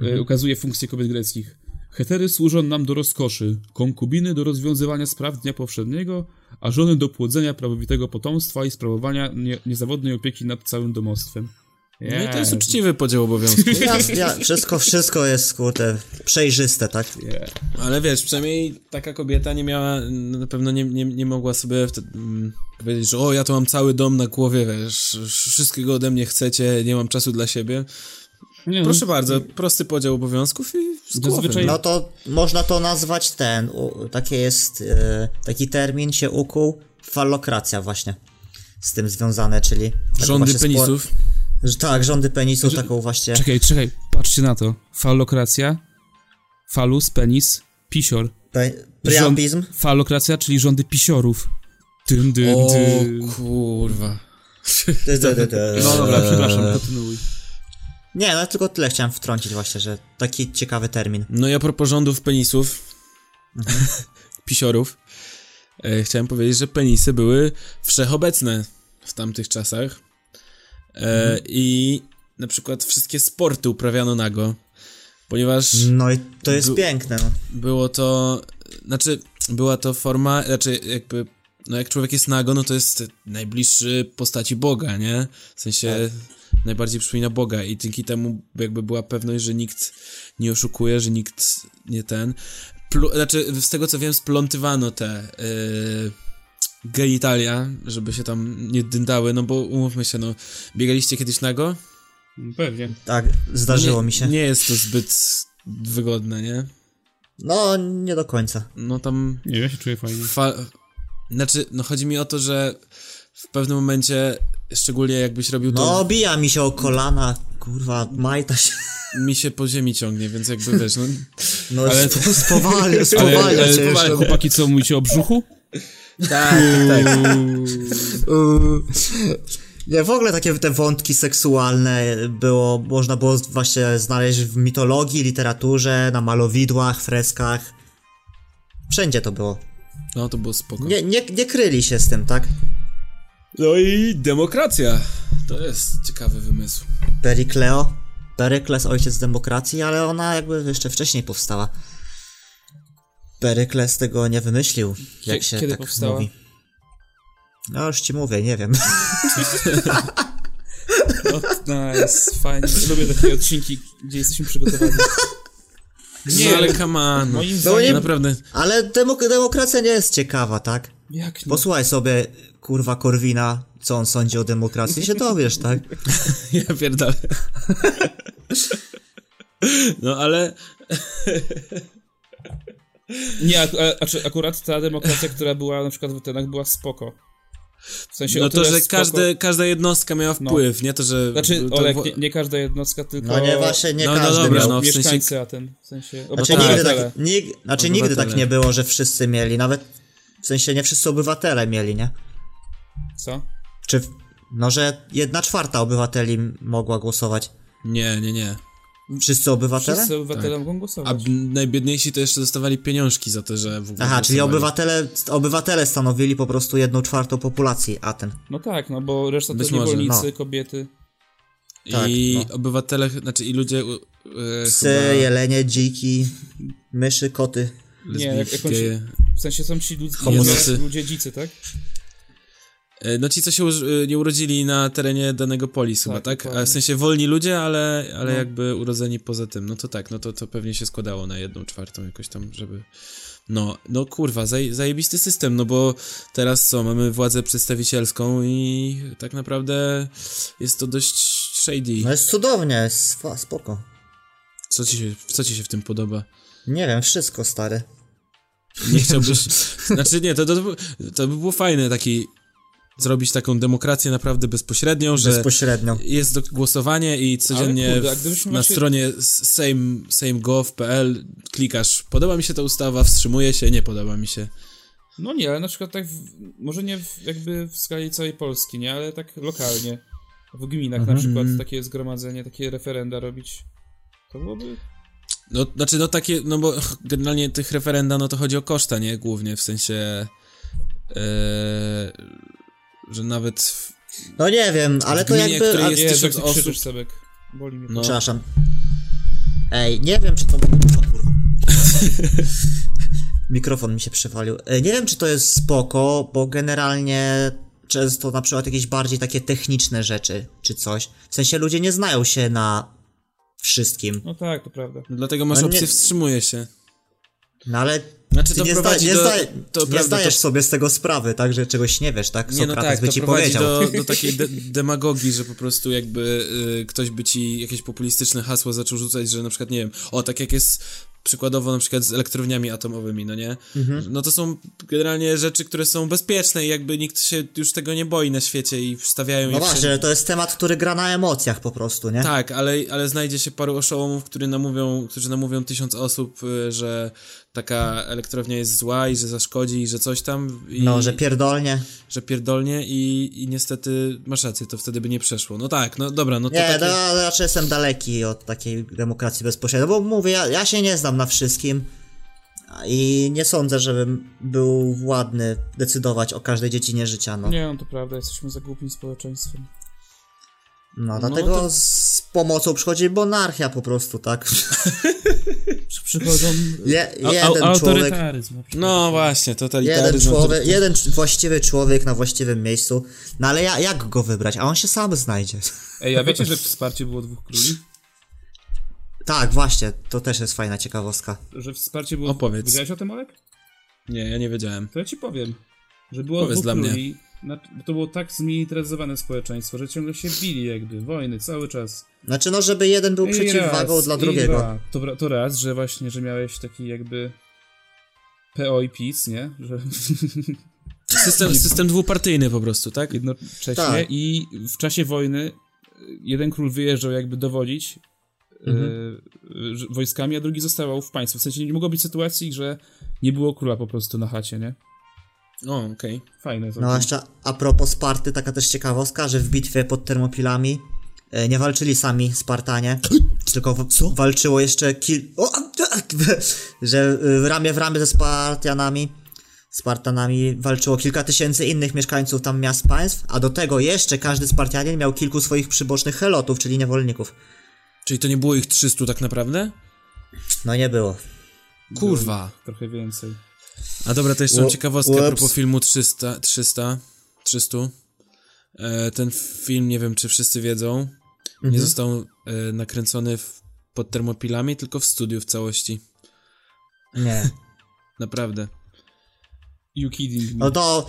e, ukazuje funkcje kobiet greckich. Hetery służą nam do rozkoszy, konkubiny do rozwiązywania spraw dnia powszedniego, a żony do płodzenia prawowitego potomstwa i sprawowania nie, niezawodnej opieki nad całym domostwem. no i to jest uczciwy podział obowiązków. Ja, ja, wszystko, wszystko jest, kurde, przejrzyste, tak? Yeah. Ale wiesz, przynajmniej taka kobieta nie miała, na pewno nie, nie, nie mogła sobie wtedy, mm, powiedzieć, że o, ja to mam cały dom na głowie, wiesz, wszystkiego ode mnie chcecie, nie mam czasu dla siebie. Nie, Proszę bardzo, prosty podział obowiązków i z głowy. Zazwyczaj- No to można to nazwać ten, u, takie jest, e, taki termin się ukuł, fallokracja właśnie. Z tym związane, czyli... Rządy penisów. Tak, rządy penisów, taką właśnie... Czekaj, czekaj, patrzcie na to. Fallokracja, falus, penis, pisior. Pe, priapizm. Rząd, fallokracja, czyli rządy pisiorów. Dyn, dyn, O dyn. kurwa. No dobra, przepraszam, kontynuuj. Nie, no tylko tyle chciałem wtrącić właśnie, że taki ciekawy termin. No i a propos rządów penisów, pisiorów, e, chciałem powiedzieć, że penisy były wszechobecne w tamtych czasach e, i na przykład wszystkie sporty uprawiano nago, ponieważ No i to jest piękne, no. było to, znaczy była to forma, znaczy jakby, no jak człowiek jest nago, no to jest najbliższy postaci Boga, nie? W sensie najbardziej przypomina Boga i dzięki temu jakby była pewność, że nikt nie oszukuje, że nikt nie ten. Plu, znaczy z tego co wiem splątywano te yy, genitalia, żeby się tam nie dyndały, no bo umówmy się, no biegaliście kiedyś nago? Pewnie. Tak, zdarzyło nie, mi się. Nie jest to zbyt wygodne, nie? No, nie do końca. No tam Nie, ja się czuję fajnie. Fa- znaczy, no chodzi mi o to, że w pewnym momencie, szczególnie jakbyś robił to, No, bija mi się o kolana, kurwa, majta się. mi się po ziemi ciągnie, więc jakby wiesz, no, No, Ale- ale... spowalnia, Ale, spowalnia ale, cię jeszcze. ale chłopaki, co mówicie o brzuchu? tak, tak. Uuu. Nie, w ogóle takie te wątki seksualne było, można było właśnie znaleźć w mitologii, literaturze, na malowidłach, freskach. Wszędzie to było. No to było spoko. Nie, nie, nie kryli się z tym, tak? No i demokracja. To jest ciekawy wymysł. Perikleo. Perykles, ojciec demokracji, ale ona jakby jeszcze wcześniej powstała. Perykles tego nie wymyślił, jak Kie- się kiedy tak powstała? mówi. No już ci mówię, nie wiem. O, nice, fajnie. Lubię takie odcinki, gdzie jesteśmy przygotowani. Nie, ale come on. Moim No zdaniem... nie- Naprawdę. Ale demok- demokracja nie jest ciekawa, tak? Jak nie? Posłuchaj sobie, kurwa, Korwina, co on sądzi o demokracji, się dowiesz, tak? Ja pierdolę. No ale Nie, ak- a, a, czy akurat ta demokracja, która była na przykład w Atenach, była spoko. W sensie no to, że spoko- każde, każda jednostka miała No. wpływ, nie to, że... Znaczy, to, Olek, nie, nie każda jednostka, tylko No nie, właśnie nie No, no każdy dobra, miał. no. w sensie- mieszkańcy Aten. W sensie Znaczy, tak. nigdy, tak, nig, znaczy nigdy tak nie było, że wszyscy mieli, nawet w sensie nie wszyscy obywatele mieli, nie? Co? Czy, w- no, że jedna czwarta obywateli mogła głosować. Nie, nie, nie. Wszyscy obywatele? Wszyscy obywatele Tak. mogą A głosować. b- najbiedniejsi to jeszcze dostawali pieniążki za to, że w ogóle Aha, czyli obywatele, obywatele stanowili po prostu jedną czwartą populacji Aten. No tak, no bo reszta Być to niewolnicy, no. kobiety. Tak, I no. obywatele, znaczy i ludzie... e, Psy, chyba jelenie, dziki, myszy, koty. Nie, jak, jakąś, geje. w sensie są ci ludzie, ludzie dzicy, tak? E, No ci, co się uż- e, nie urodzili na terenie danego polis chyba, tak? dokładnie. A w sensie wolni ludzie, ale, ale No. jakby urodzeni poza tym. No to tak, no to, to pewnie się składało na jedną czwartą jakoś tam, żeby... No, no kurwa, zaj, zajebisty system, no bo teraz co, mamy władzę przedstawicielską i tak naprawdę jest to dość shady. No jest cudownie, jest spoko. Co ci się, co ci się w tym podoba? Nie wiem, wszystko stary. Nie chciałbyś... Znaczy nie, to, to, to by było fajne taki... Zrobić taką demokrację naprawdę bezpośrednią, że Bezpośrednio. jest głosowanie i codziennie kurde, na właśnie- stronie s- same, same.gov.pl klikasz podoba mi się ta ustawa, wstrzymuje się, nie podoba mi się. No nie, ale na przykład tak, w, może nie w, jakby w skali całej Polski, nie, ale tak lokalnie. W gminach Mhm. na przykład takie zgromadzenie, takie referenda robić. To byłoby... No, znaczy no takie, no bo generalnie tych referenda, no to chodzi o koszta, nie? Głównie, w sensie e, że nawet w, No nie wiem, ale W to gminie, jakby... której a- jest Nie, tysiąc osób. krzyczysz, Sebek. Boli mnie to. No. Przepraszam. Ej, nie wiem, czy to... O kurwa. Mikrofon mi się przewalił. Ej, nie wiem, czy to jest spoko, bo generalnie często na przykład jakieś bardziej takie techniczne rzeczy, czy coś. W sensie ludzie nie znają się na wszystkim. No tak, to prawda. dlatego masz No opcję nie- wstrzymuje się. No ale Znaczy to nie, zda, nie, do... zda, to nie prawda, zdajesz to, sobie z tego sprawy, tak, że czegoś nie wiesz, tak? Nie, no Sokrates tak, by to ci prowadzi powiedział. do, do takiej de demagogii, że po prostu jakby y, ktoś by ci jakieś populistyczne hasło zaczął rzucać, że na przykład, nie wiem, o, tak jak jest przykładowo na przykład z elektrowniami atomowymi, no nie? No to są generalnie rzeczy, które są bezpieczne i jakby nikt się już tego nie boi na świecie i wstawiają No właśnie, to jest temat, który gra na emocjach po prostu, nie? Tak, ale, ale znajdzie się paru oszołomów, którzy namówią, którzy namówią tysiąc osób, y, że taka elektrownia jest zła i że zaszkodzi i że coś tam. I, No, że pierdolnie. że pierdolnie i, i niestety masz rację, to wtedy by nie przeszło. No tak, no dobra, no to Nie, takie... no, raczej jestem daleki od takiej demokracji bezpośredniej, bo mówię, ja, ja się nie znam na wszystkim i nie sądzę, żebym był władny decydować o każdej dziedzinie życia, no. Nie, no to prawda, jesteśmy za głupim społeczeństwem. No, No dlatego to- z pomocą przychodzi monarchia po prostu, tak? Przychodzą... Je, A- jeden a- człowiek, na przykład. No właśnie, jeden totalitaryzm. człowiek, jeden właściwy człowiek na właściwym miejscu, no ale ja, jak go wybrać? A on się sam znajdzie. Ej, a wiecie, że wsparcie było dwóch króli? Tak, właśnie, to też jest fajna ciekawostka. Że wsparcie było... Opowiedz. Wiedziałeś o tym, Olek? Nie, ja nie wiedziałem. To ja ci powiem. Że było Powiedz dla mnie. na, bo to było tak zmilitaryzowane społeczeństwo, że ciągle się bili jakby, wojny, cały czas. Znaczy, no, żeby jeden był I przeciwwagą raz, dla drugiego. dwa. To, to raz, że właśnie, że miałeś taki jakby PO i PiS, nie? Że System, system dwupartyjny po prostu, tak? jednocześnie Tak. i w czasie wojny jeden król wyjeżdżał jakby dowodzić Mhm. e, wojskami, a drugi zostawał w państwie. W sensie nie mogło być sytuacji, że nie było króla po prostu na chacie, nie? O, okej. Fajne to. No a jeszcze a propos Sparty, taka też ciekawostka, że w bitwie pod Termopilami e, nie walczyli sami Spartanie, tylko w, walczyło jeszcze kil... O, że y, ramię w ramię ze Spartianami, Spartanami walczyło kilka tysięcy innych mieszkańców tam miast państw, a do tego jeszcze każdy Spartianin miał kilku swoich przybocznych helotów, czyli niewolników. Czyli to nie było ich 300 tak naprawdę? No nie było. Kurwa. Trochę więcej. A dobra, to jeszcze mam ciekawostkę a łops. propos filmu 300, 300, 300. E, ten film, nie wiem czy wszyscy wiedzą, nie Mhm. został e, nakręcony w, pod termopilami, tylko w studiu w całości. Nie. Naprawdę. You kidding me. No to,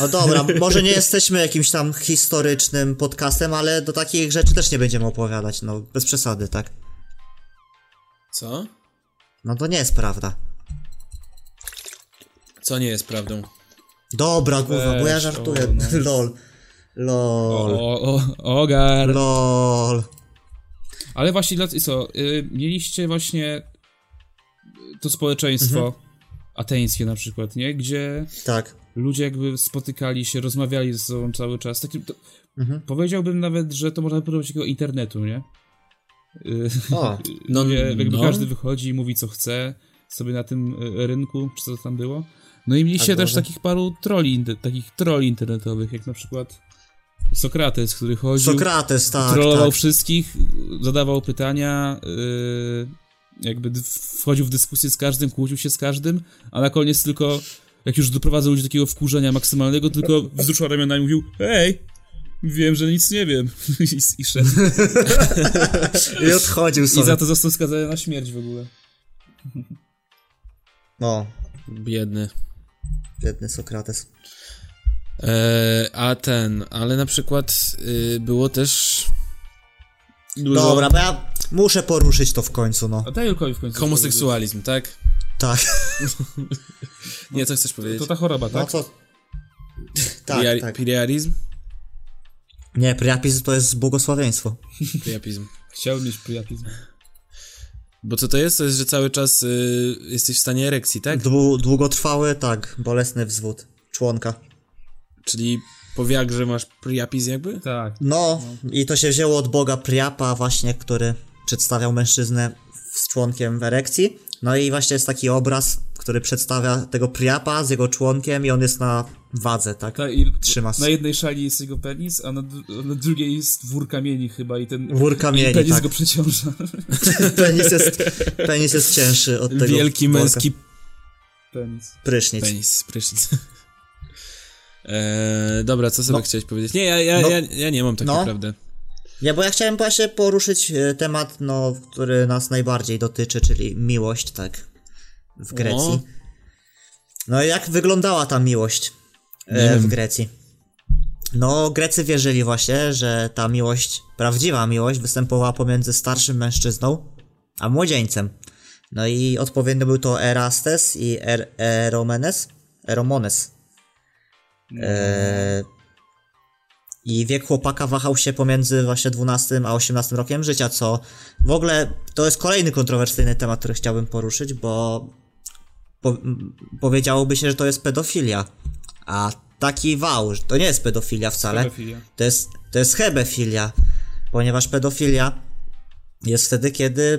no dobra, może nie jesteśmy jakimś tam historycznym podcastem, ale do takich rzeczy też nie będziemy opowiadać, no bez przesady, tak? Co? No to nie jest prawda. Co nie jest prawdą? Dobra, kurwa, bo ja żartuję. o, no. Lol. Lol. O, o, ogar. Lol. Ale właśnie, dla- co, y, mieliście właśnie to społeczeństwo Mhm. Ateńskie na przykład, nie? Gdzie Tak. ludzie jakby spotykali się, rozmawiali ze sobą cały czas. Takim, to, Mhm. Powiedziałbym nawet, że to można powiedzieć takiego internetu, nie? O, No, Gdzie jakby no. każdy wychodzi i mówi co chce sobie na tym y, rynku, czy co tam było. No i mieliście Tak, też takich paru troli, takich troli internetowych, jak na przykład Sokrates, który chodził, Sokrates, tak, trollował tak. wszystkich, zadawał pytania, yy, jakby wchodził w dyskusję z każdym, kłócił się z każdym, a na koniec tylko, jak już doprowadzał ludzi do takiego wkurzenia maksymalnego, tylko wzruszał ramionami i mówił, hej, wiem, że nic nie wiem. I, i szedł. I odchodził I sobie. za to został skazany na śmierć w ogóle. No, Biedny. biedny Sokrates. E, a ten, ale na przykład y, było też dużo Dobra, bo ja muszę poruszyć to w końcu, no. A daj Julkowi w końcu. homoseksualizm, tak? Tak. Nie, co chcesz powiedzieć? to ta choroba, No tak? co? Tak, Priari- tak. Priarizm? Nie, priapizm to jest błogosławieństwo. Priapizm. Chciałbym mieć priapizm. Bo co to jest? To jest, że cały czas y, jesteś w stanie erekcji, tak? Dłu- długotrwały, tak, bolesny wzwód członka. Czyli po Viagrze masz priapizm jakby? Tak. No, i to się wzięło od boga Priapa właśnie, który przedstawiał mężczyznę z członkiem w erekcji. No i właśnie jest taki obraz, który przedstawia tego Priapa z jego członkiem i on jest na wadze, tak? Ta, i, Trzyma na jednej szali jest jego penis, a na, na drugiej jest wór kamieni chyba i ten Wór i kamieni, penis tak. go przeciąża. Penis jest, penis jest cięższy od tego Wielki worka. męski penis. prysznic. penis, prysznic. Eee, dobra, co sobie No. chciałeś powiedzieć? Nie, ja, ja, No. ja, ja nie mam tak No. naprawdę. Nie, bo ja chciałem właśnie poruszyć e, temat, no, który nas najbardziej dotyczy, czyli miłość, tak, w Grecji. O. No i jak wyglądała ta miłość e, w. Grecji? No, Grecy wierzyli właśnie, że ta miłość, prawdziwa miłość, występowała pomiędzy starszym mężczyzną a młodzieńcem. No i odpowiednio był to Erastes i er Eromenes, Eromones. E, I wiek chłopaka wahał się pomiędzy właśnie 12 a 18 rokiem życia, co w ogóle to jest kolejny kontrowersyjny temat, który chciałbym poruszyć, bo po, powiedziałoby się, że to jest pedofilia. A taki wał, że to nie jest pedofilia wcale. Pedofilia. To jest, to jest hebefilia, ponieważ pedofilia jest wtedy, kiedy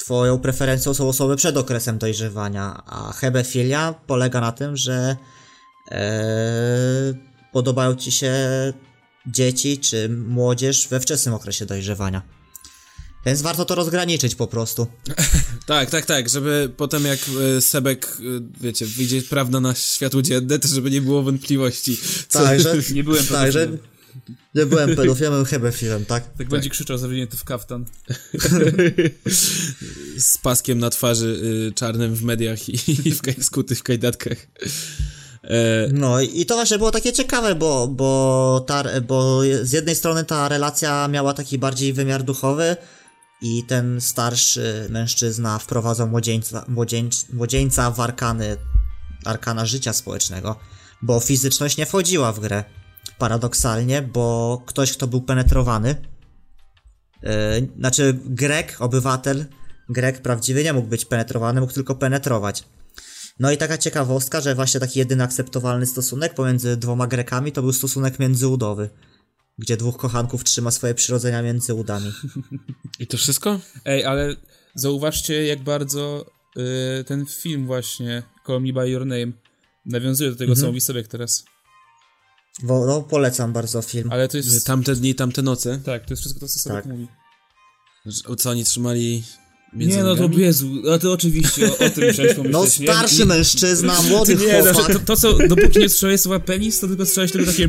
twoją preferencją są osoby przed okresem dojrzewania, a hebefilia polega na tym, że e, podobają ci się dzieci czy młodzież we wczesnym okresie dojrzewania. Więc warto to rozgraniczyć po prostu. Tak, tak, tak, żeby potem jak e, Sebek, e, wiecie, wyjdzie prawda na światło dzienne, to żeby nie było wątpliwości. Co, Tak, że, Nie byłem tak, że pedofilem. nie byłem pedofilem, byłem hebefilem, tak? Tak będzie krzyczał zawinięty w kaftan. z paskiem na twarzy y, czarnym w mediach i, i w skuty w kajdatkach. E, No i to właśnie było takie ciekawe, bo, bo, ta, bo z jednej strony ta relacja miała taki bardziej wymiar duchowy i ten starszy mężczyzna wprowadzał młodzieńca, młodzieńc, młodzieńca w arkany, arkana życia społecznego, bo fizyczność nie wchodziła w grę. Paradoksalnie, bo ktoś, kto był penetrowany, yy, znaczy Grek, obywatel, Grek prawdziwy nie mógł być penetrowany, mógł tylko penetrować. No i taka ciekawostka, że właśnie taki jedyny akceptowalny stosunek pomiędzy dwoma Grekami to był stosunek międzyudowy, gdzie dwóch kochanków trzyma swoje przyrodzenia między udami. I to wszystko? Ej, ale zauważcie, jak bardzo y, ten film właśnie, Call Me By Your Name, nawiązuje do tego, Mhm. co mówi Sebek teraz. Bo, no, polecam bardzo film. Ale to jest... Tamte dni, tamte noce. Tak, to jest wszystko to, co Sebek Tak. mówi. Co oni trzymali między Nie no, to? Jezu, a to oczywiście o, o tym musiałeś pomyśleć, No nie? starszy I- mężczyzna, młody Nie, no, chłopak. to, to co, dopóki nie słyszałeś słowa penis, to tylko słyszałeś tylko takie.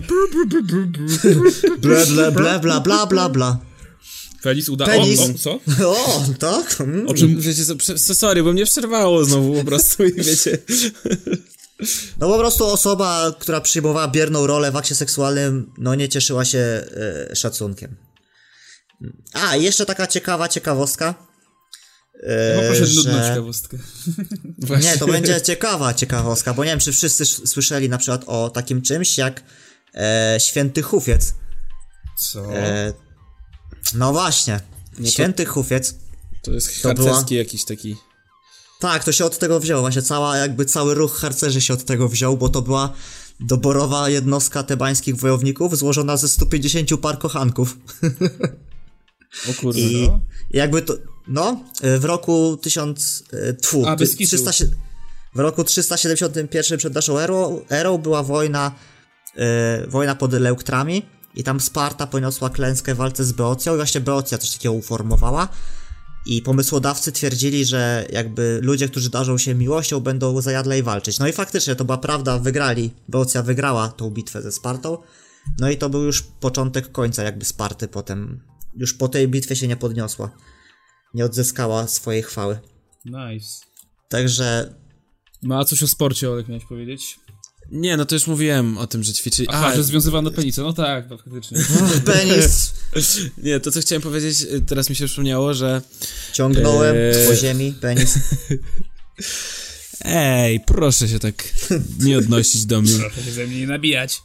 Ble, ble, ble, bla, bla, bla, bla. Penis uda... Penis. O, o, co? O, tak? Mm. O czym... Wiecie co, sorry, bo mnie przerwało znowu po prostu i wiecie... No po prostu osoba, która przyjmowała bierną rolę w akcie seksualnym, no nie cieszyła się e, szacunkiem. A, jeszcze taka ciekawa ciekawostka. E, Poproszę nudną że... ciekawostkę. Właśnie. Nie, to będzie ciekawa ciekawostka, bo nie wiem, czy wszyscy sz- słyszeli na przykład o takim czymś jak e, święty hufiec. Co? E, no właśnie, to- święty hufiec. To jest To była- jakiś taki... Tak, to się od tego wzięło, właśnie cała, jakby cały ruch harcerzy się od tego wziął, bo to była doborowa jednostka tebańskich wojowników złożona ze 150 par kochanków. O kurde. I no. jakby to, no, w roku 1000, e, tfu, A, ty- bez kitu. 300, w roku 371 przed naszą erą, erą była wojna, e, wojna pod Leuktrami i tam Sparta poniosła klęskę w walce z Beocją i właśnie Beocja coś takiego uformowała i pomysłodawcy twierdzili, że jakby ludzie, którzy darzą się miłością będą zajadlej walczyć. No i faktycznie to była prawda, wygrali, Beocja wygrała tą bitwę ze Spartą, no i to był już początek końca jakby Sparty potem, już po tej bitwie się nie podniosła, nie odzyskała swojej chwały. Nice. Także No a coś o sporcie, Olek, miałeś powiedzieć? Nie, no to już mówiłem o tym, że ćwiczyli... Aha, A, że związywano penisa. No tak, no, faktycznie. penis nie, to co chciałem powiedzieć, y, teraz mi się przypomniało, że... ciągnąłem Eee. po ziemi, penis. Ej, proszę się tak nie odnosić do mnie. Proszę się ze mnie nie nabijać.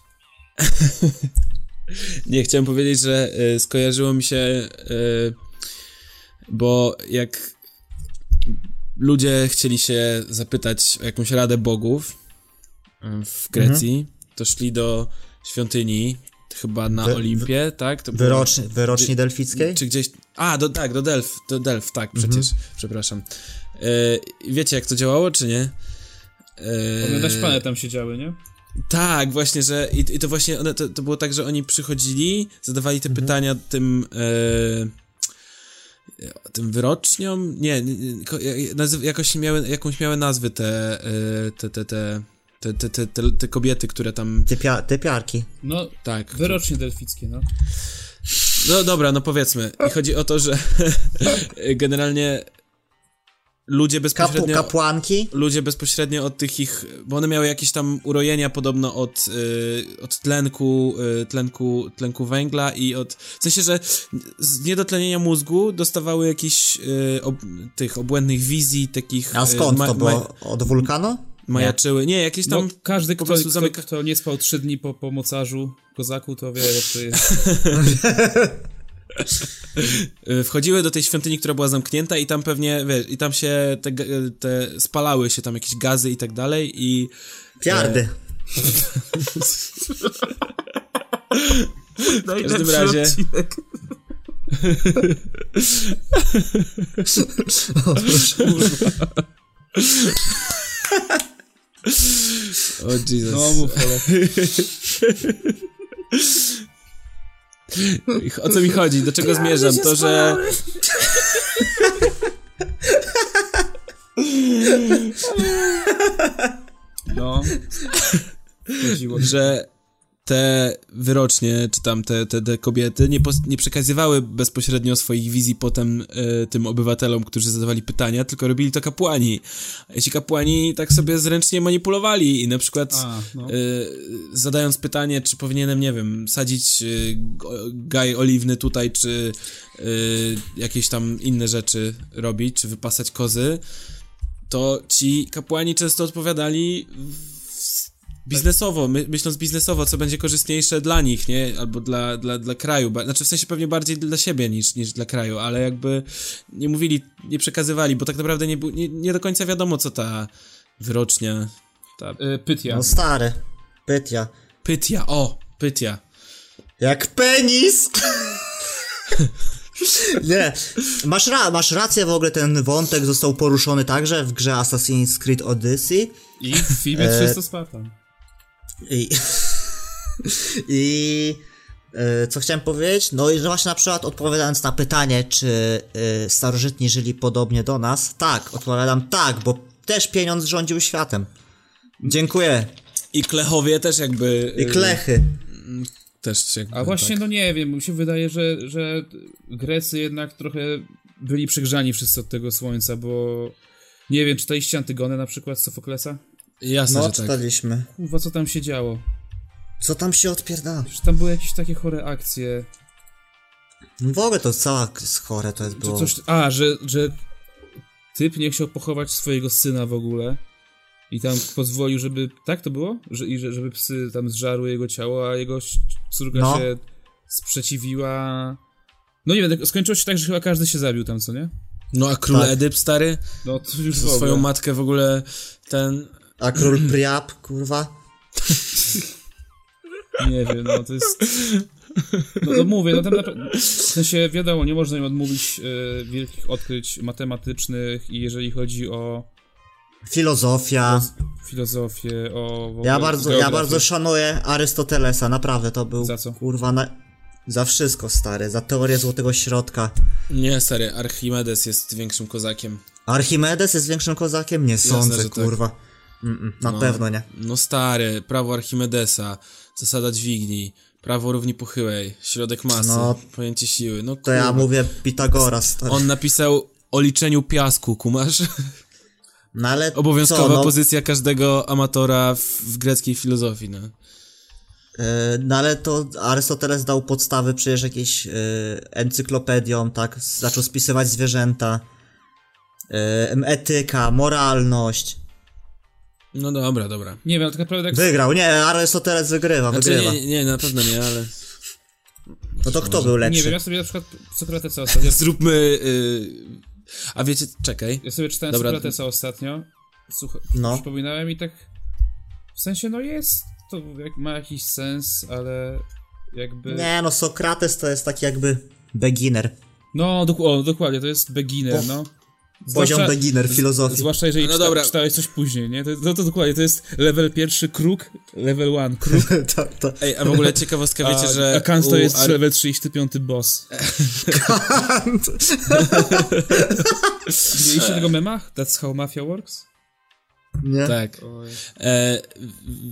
Nie, chciałem powiedzieć, że y, skojarzyło mi się, y, bo jak ludzie chcieli się zapytać o jakąś radę bogów w Grecji, to szli do świątyni, chyba na Wy- Olimpie, tak? To było- Wyroczni, wyroczni delfickiej? Czy gdzieś. A, do, tak, do Delf, do Delf, tak, przecież, przepraszam. Y, wiecie, jak to działało, czy nie? Y, One szpany tam siedziały, nie? tak, właśnie, że i, i to właśnie one, to, to było tak, że oni przychodzili, zadawali te pytania tym e, tym wyroczniom, nie, jakoś miały, jakąś miały nazwy te, e, te, te, te, te, te, te, te, te kobiety, które tam, Typia, typiarki. No, tak. wyrocznie delfickie, no. No dobra, no powiedzmy. I chodzi o to, że generalnie ludzie Kapu, bezpośrednio... kapłanki? ludzie bezpośrednio od tych ich, bo one miały jakieś tam urojenia podobno od, y, od tlenku, y, tlenku, tlenku węgla i od, w sensie, że z niedotlenienia mózgu dostawały jakiś y, ob, tych obłędnych wizji, takich... A y, skąd ma- to było? Od wulkanu? Majaczyły, nie, jakieś No, tam... każdy, po kto, prostu kto, zamyka- kto nie spał trzy dni po, po mocarzu, kozaku, to wie, jak to jest. wchodziły do tej świątyni, która była zamknięta i tam pewnie, wiesz, i tam się te, te spalały się tam jakieś gazy i tak dalej i... Piardy. W każdym razie... O Jesus. No mów. O co mi chodzi? Do czego zmierzam? To, że... No. Chodziło. że te wyrocznie, czy tam te, te, te kobiety nie, pos- nie przekazywały bezpośrednio swoich wizji potem e, tym obywatelom, którzy zadawali pytania, tylko robili to kapłani. A ci kapłani tak sobie zręcznie manipulowali i na przykład A, no. e, zadając pytanie, czy powinienem, nie wiem, sadzić go- gaj oliwny tutaj, czy jakieś tam inne rzeczy robić, czy wypasać kozy, to ci kapłani często odpowiadali w- biznesowo, my, myśląc biznesowo, co będzie korzystniejsze dla nich, nie? Albo dla, dla, dla kraju. Znaczy w sensie pewnie bardziej dla siebie niż, niż dla kraju, ale jakby nie mówili, nie przekazywali, bo tak naprawdę nie, nie, nie do końca wiadomo, co ta wyrocznia, ta Y, Pytia. No stary. Pytia. pytia, o, pytia. Jak penis! Nie, masz, ra masz rację, w ogóle ten wątek został poruszony także w grze Assassin's Creed Odyssey I w filmie E, 300 Spartan. I, i e, co chciałem powiedzieć? No i że właśnie na przykład odpowiadając na pytanie, czy e, starożytni żyli podobnie do nas, tak, odpowiadam tak, bo też pieniądz rządził światem. Dziękuję. I klechowie też jakby... I y, klechy. Też jakby, A właśnie, tak. no nie wiem, mi się wydaje, że, że Grecy jednak trochę byli przygrzani wszyscy od tego słońca, bo nie wiem, czytaliście Antygonę na przykład z Sofoklesa? Jasne, No, że tak. czytaliśmy. Kurwa, co tam się działo? Co tam się odpierdala? Że tam były jakieś takie chore akcje. No w ogóle to cała chore to jest było. coś, a, że, że typ nie chciał pochować swojego syna w ogóle i tam pozwolił, żeby, tak to było? Że, i że, żeby psy tam zżarły jego ciało, a jego córka No. się sprzeciwiła. No nie wiem, tak- skończyło się tak, że chyba każdy się zabił tam, co nie? No a król Tak. Edyp stary, No to już swoją matkę w ogóle ten... A król Priap, kurwa? Nie wiem, no to jest... No, no mówię, no tam naprawdę... W sensie, wiadomo, nie można im odmówić e, wielkich odkryć matematycznych i jeżeli chodzi o Filozofia. filozofię, o... Ja bardzo, ja geografię. bardzo szanuję Arystotelesa, naprawdę to był Za co? kurwa na... za wszystko stary, za teorię złotego środka. Nie, stary, Archimedes jest większym kozakiem. Archimedes jest większym kozakiem? Nie sądzę, że tak. Na No. pewno nie. No stary, prawo Archimedesa, zasada dźwigni, prawo równi pochyłej, środek masy, No. pojęcie siły, no To ja mówię Pitagora, stary. On napisał o liczeniu piasku, kumasz? No ale Obowiązkowa co, no, pozycja każdego amatora w, w greckiej filozofii, no. e, no ale to Arystoteles dał podstawy przecież jakieś e, encyklopediom, tak? Zaczął spisywać zwierzęta. E, etyka, moralność. No dobra, dobra. Nie wiem, tak naprawdę jak Wygrał, nie, Arystoteles wygrywa, Znaczy, wygrywa. nie, nie, na pewno nie, ale No to kto był lepszy? Nie wiem, ja sobie na przykład Sokratesa ostatnio... zróbmy... y, A wiecie, czekaj. Ja sobie czytałem Dobra. Sokratesa ostatnio. Słuchaj, No. przypominałem i tak... W sensie, no jest, to jak, ma jakiś sens, ale jakby... Nie, no Sokrates to jest taki jakby beginner. No, o, dokładnie, to jest beginner, O, Poziom beginner filozofii. Zwłaszcza jeżeli No czyta, dobra. czytałeś coś później, nie? To, no to dokładnie, to jest level pierwszy kruk, level one kruk, to, to, Ej, a w ogóle ciekawostka, wiecie, a, że... a Kant to jest Ar- level 35 boss. Widzieliście tego mema? That's how mafia works? nie? Tak. E,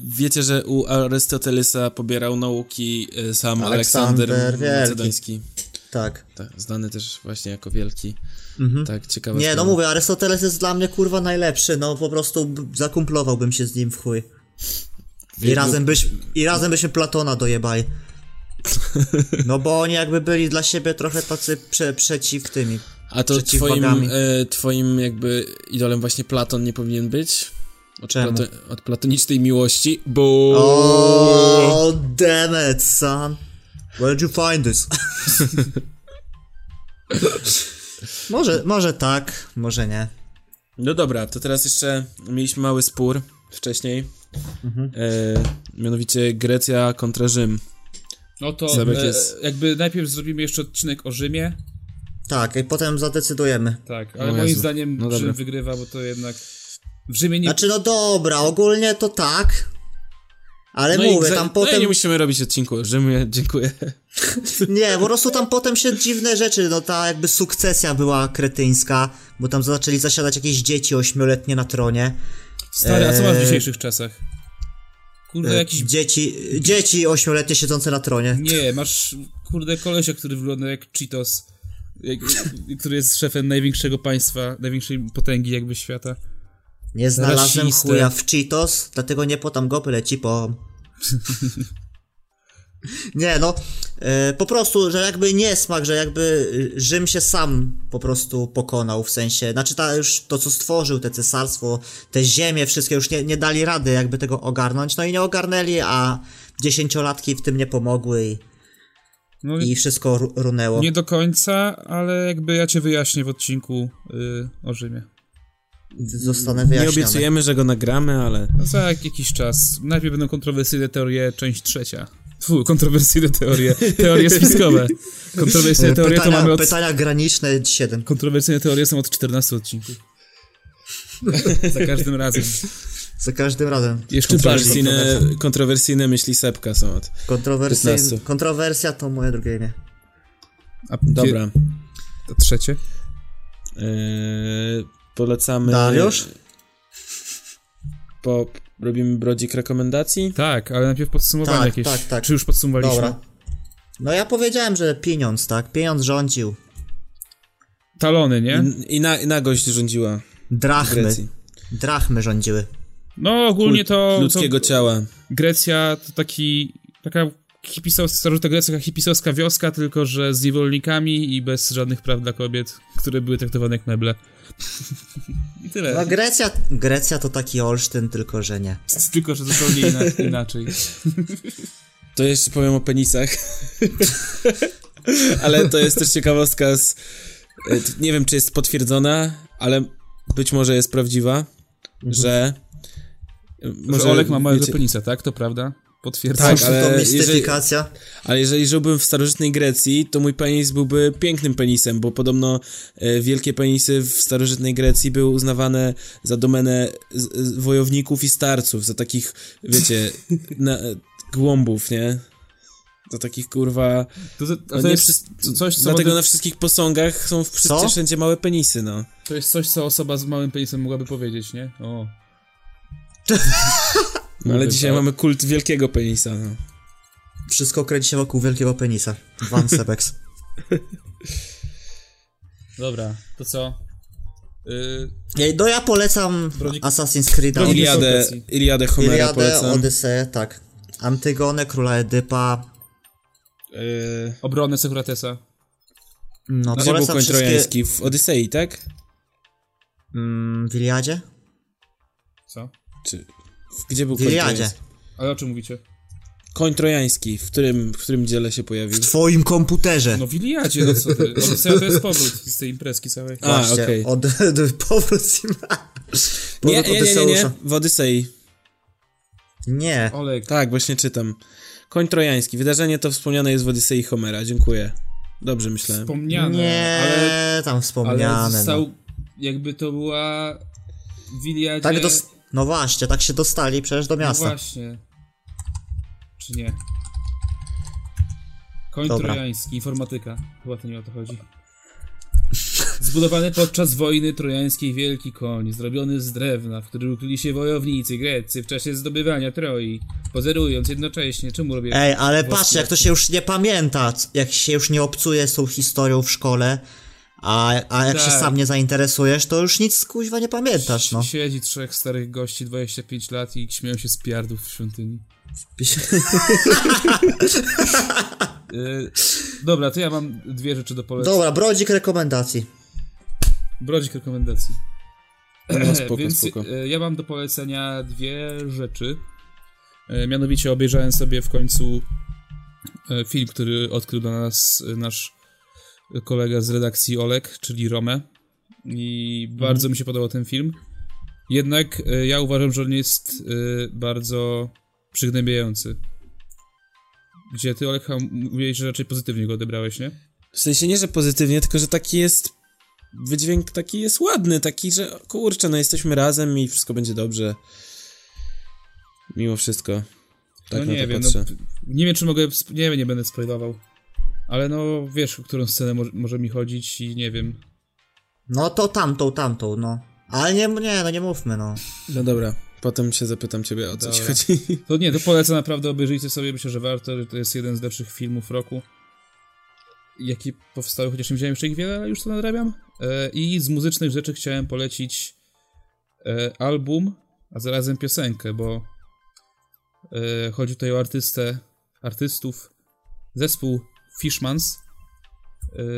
wiecie, że u Arystotelesa pobierał nauki e, sam Aleksander Aleksander Wielki. Macedoński. Tak. Tak, znany też właśnie jako wielki. Mhm. Tak, ciekawe. Nie, no mówię, Arystoteles jest dla mnie kurwa najlepszy, no po prostu zakumplowałbym się z nim w chuj. I razem, byś, I razem byśmy Platona dojebali. No bo oni jakby byli dla siebie trochę tacy prze, przeciw tymi. A to twoim, e, twoim jakby idolem właśnie Platon nie powinien być? Od, plato, od platonicznej miłości, bo... Oh, damn it, son. Where did you find this? może, może tak, może nie. No dobra, to teraz jeszcze mieliśmy mały spór wcześniej. Mhm. E, mianowicie Grecja kontra Rzym. No to e, jest- jakby najpierw zrobimy jeszcze odcinek o Rzymie, Tak, i potem zadecydujemy. tak, ale O moim Jezu. zdaniem No Rzym dobra. wygrywa, bo to jednak w Rzymie nie... Znaczy, no dobra, ogólnie to tak. Ale No mówię, tam no potem. nie musimy robić odcinku o Rzymie, dziękuję. Nie, po prostu tam potem się dziwne rzeczy, no ta jakby sukcesja była kretyńska, bo tam zaczęli zasiadać jakieś dzieci ośmioletnie na tronie. Stary, a co masz w Eee. dzisiejszych czasach? Kurde, E, jakiś... Dzieci, dzieci ośmioletnie siedzące na tronie. Nie, masz, kurde, kolesia, który wygląda jak Cheetos, jak, który jest szefem największego państwa, największej potęgi jakby świata. Nie znalazłem Rasistę. chuja w Cheetos, dlatego nie potam go, byle ci po. Nie, no, e, po prostu, że jakby niesmak, że jakby e, Rzym się sam po prostu pokonał, w sensie, znaczy ta już to, co stworzył, te cesarstwo, te ziemie, wszystkie już nie, nie dali rady jakby tego ogarnąć, no i nie ogarnęli, a dziesięciolatki w tym nie pomogły i, No, i wszystko ru- runęło. nie do końca, ale jakby ja cię wyjaśnię w odcinku y, o Rzymie. Zostanę Nie wyjaśnione. obiecujemy, że go nagramy, ale... No za jak- jakiś czas. Najpierw będą kontrowersyjne teorie, część trzecia. Fu, kontrowersyjne teorie, teorie spiskowe. Kontrowersyjne teorie to Pytania, mamy od... pytania graniczne 7. Kontrowersyjne teorie są od 14 odcinków. za każdym razem. Za każdym razem. Jeszcze bardziej. Kontrowersyjne, kontrowersyjne myśli Sepka są od... Kontrowersja, 15. kontrowersja to moje drugie imię. A Dobra. A trzecie? Yy, polecamy... Dariusz? Po, robimy brodzik rekomendacji? Tak, ale najpierw podsumowanie Tak, jakieś. tak, tak. Czy już podsumowaliśmy? Dobra. No ja powiedziałem, że pieniądz, tak? Pieniądz rządził. Talony, nie? I, i, na, I nagość rządziła Drachmy. Drachmy rządziły. No ogólnie to... Ludzkiego to ciała. Grecja to taki... Taka hipisowska, starożytna hipisowska wioska, tylko że z niewolnikami i bez żadnych praw dla kobiet, które były traktowane jak meble. I tyle. No Grecja, Grecja to taki Olsztyn, tylko że nie. Tylko, że zupełnie ina- inaczej. To jeszcze powiem o penisach. ale to jest też ciekawostka z... e, Nie wiem, czy jest potwierdzona, ale być może jest prawdziwa, że... Może Olek ma małego wiecie- penisa, tak? To prawda? Potwierdzam. Tak, ale to jeżeli- mistyfikacja. Ale jeżeli żyłbym w starożytnej Grecji, to mój penis byłby pięknym penisem, bo podobno e, wielkie penisy w starożytnej Grecji były uznawane za domenę z, z wojowników i starców, za takich, wiecie, na, głąbów, nie? Za takich kurwa. To, to, No to nie jest wszyscy- coś, co Dlatego na wszystkich posągach są wszyscy wszędzie małe penisy, no. To jest coś, co osoba z małym penisem mogłaby powiedzieć, nie? O. no ale dzisiaj mamy kult wielkiego penisa, no. Wszystko kręci się wokół wielkiego penisa. Van Sebex. Dobra, to co? Yy, Ej, No ja polecam Brodzik- Assassin's Creed Iliadę. Iliadę Homera Iliadę, polecam. Tak. Antygonę, Króla Edypa. E, obronę Sokratesa. No, Gdzie był polecam koń wszystkie... trojański? W Odysei, tak? Mm, w Iliadzie? Co? Czy... Gdzie był koń trojański? Ale o czym mówicie? Koń trojański, w którym, w którym dziele się pojawił? W twoim komputerze. No w Iliadzie, no co ty? To jest powrót z tej imprezki całej. A, okej. od, powrót z Nie, nie, nie, nie, nie, w Odysei. Nie. Olek, Tak, właśnie czytam. Koń trojański. Wydarzenie to wspomniane jest w Odysei Homera. Dziękuję. Dobrze myślałem. wspomniane, Nie, ale, tam ale wspomniane. został, no. jakby to była w Iliadzie... Tak dos- no właśnie, tak się dostali przecież do No miasta. właśnie. Czy nie? Koń Dobra. trojański, informatyka. Chyba to nie o to chodzi. Zbudowany podczas wojny trojańskiej wielki koń, zrobiony z drewna, w którym ukryli się wojownicy greccy w czasie zdobywania Troi, pozerując jednocześnie. Czemu robię... Ej, ale patrz, jak to się już nie pamięta, jak się już nie obcuje z tą historią w szkole, a, a jak się Tak. sam nie zainteresujesz, to już nic kuźwa nie pamiętasz, no. Siedzi trzech starych gości, 25 lat i śmieją się z piardów w świątyni. Yy, dobra, to ja mam dwie rzeczy do polecenia. Dobra, brodzik rekomendacji. Brodzik rekomendacji. No, spoko, Więc spoko. e, ja mam do polecenia dwie rzeczy. E, Mianowicie obejrzałem sobie w końcu film, który odkrył dla nas nasz kolega z redakcji Olek, czyli Romę. I bardzo mi się podobał ten film. Jednak e, ja uważam, że on jest e, bardzo przygnębiający. Gdzie ty, Olek, mówiłeś, że raczej pozytywnie go odebrałeś, nie? W sensie nie, że pozytywnie, tylko że taki jest. Wydźwięk taki jest ładny, taki, że kurczę, no jesteśmy razem i wszystko będzie dobrze. Mimo wszystko. Tak no nie wiem, no, nie wiem czy mogę, nie wiem, nie będę spoilował. Ale no wiesz, o którą scenę może, może mi chodzić i nie wiem. No to tamtą, tamtą, no. Ale nie, nie, no nie mówmy, no. No dobra, potem się zapytam ciebie o co ci chodzi. To nie, to polecam naprawdę, obejrzyjcie sobie, myślę, że warto, że to jest jeden z lepszych filmów roku. Jaki powstały, chociaż nie widziałem jeszcze ich wiele, ale już to nadrabiam. E, I z muzycznych rzeczy chciałem polecić e, album, a zarazem piosenkę, bo e, chodzi tutaj o artystę, artystów, zespół Fishmans.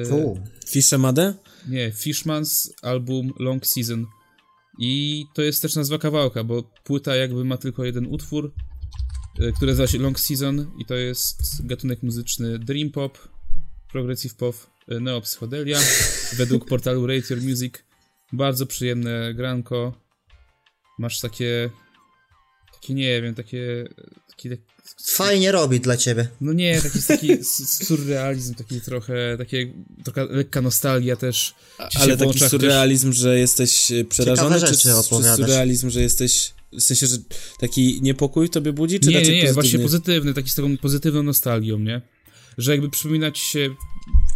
E, U. Fishemadę? Nie, Fishmans album Long Season. I to jest też nazwa kawałka, bo płyta jakby ma tylko jeden utwór, y, który nazywa się Long Season i to jest gatunek muzyczny Dream Pop, Progressive Pop, y, Neopsychodelia, według portalu Rate Your Music. Bardzo przyjemne granko. Masz takie, takie nie wiem, takie, takie Fajnie robi dla ciebie. no nie, taki, taki surrealizm, taki trochę, takie, trochę lekka nostalgia też. Ale taki surrealizm, że jesteś e, przerażony, czy, rzeczy czy surrealizm, że jesteś w sensie, że taki niepokój w tobie budzi, czy Nie, nie, raczej nie, właśnie pozytywny, taki z taką pozytywną nostalgią, nie? Że jakby przypominać się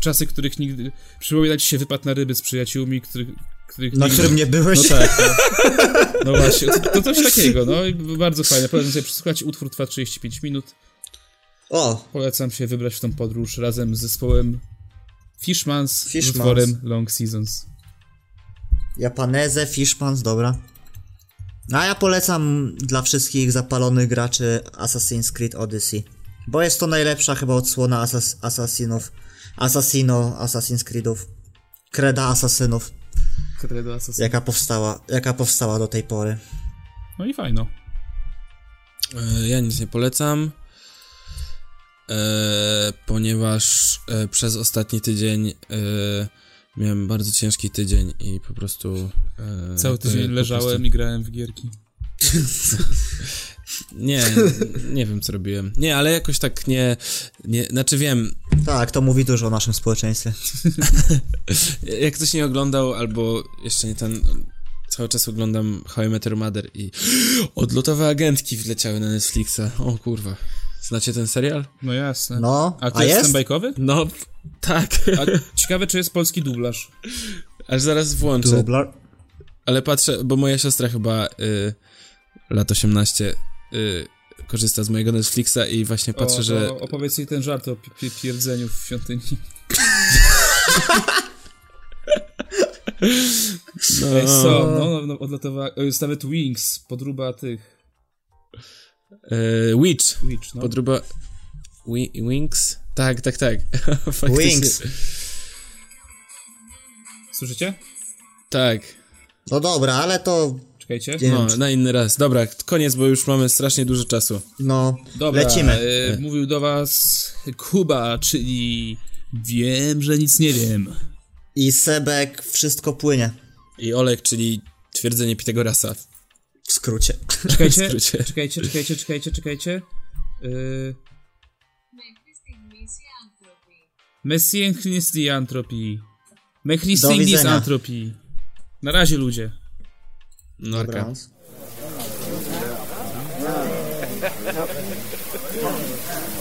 czasy, których nigdy... Przypominać się wypad na ryby z przyjaciółmi, których... których Na nigdy... którym nie byłeś? No tak, no. no właśnie, to, to coś takiego, no i bardzo fajne. Polecam sobie przesłuchać, utwór trwa 35 minut. O, Polecam się wybrać w tą podróż razem z zespołem Fishmans, z Fishmans. utworem Long Seasons. Japaneze, Fishmans, dobra. A ja polecam dla wszystkich zapalonych graczy Assassin's Creed Odyssey. Bo jest to najlepsza chyba odsłona asas Assassinów. Assassino, Assassin's Creedów. Kreda Asasynów, Credo Assassin. jaka powstała, jaka powstała do tej pory. No i fajno. E, Ja nic nie polecam, e, ponieważ e, przez ostatni tydzień miałem bardzo ciężki tydzień i po prostu... Cały tydzień leżałem prostu- i grałem w gierki. Nie, nie wiem co robiłem. Nie, ale jakoś tak nie, nie... Znaczy wiem, Tak, to mówi dużo o naszym społeczeństwie. jak ktoś nie oglądał albo jeszcze nie ten... Cały czas oglądam How I Met Your Mother i odlotowe agentki wleciały na Netflixa. O kurwa. Znacie ten serial? No jasne. No, A to a jest, jest? ten bajkowy? No, tak. A ciekawe, czy jest polski dublaż. Aż zaraz włączę. Dublar. Ale patrzę, bo moja siostra chyba y, lat 18 y, korzysta z mojego Netflixa i właśnie patrzę, o, że... to Opowiedz jej ten żart o pi- pi- pierdzeniu w świątyni. No, Ej, są, no, no, no o, Jest nawet Wings, podruba tych... y, Witch. Witch, no. Podruba... Wi Wings? Tak, tak, tak. Wings. Słyszycie? Tak. No dobra, ale to... Czekajcie. Nie No, wiem, czy- na inny raz. Dobra, koniec, bo już mamy strasznie dużo czasu. No, Dobra, lecimy. E, mówił do was Kuba, czyli wiem, że nic nie wiem. I Sebek, wszystko płynie. I Olek, czyli twierdzenie Pitagorasa. W skrócie. Czekajcie, W skrócie. czekajcie, czekajcie, czekajcie, czekajcie. Yy, Messięchnis diantropii. Do Mechnistingis widzenia. antropii. Na razie, ludzie. Norca. Abraço.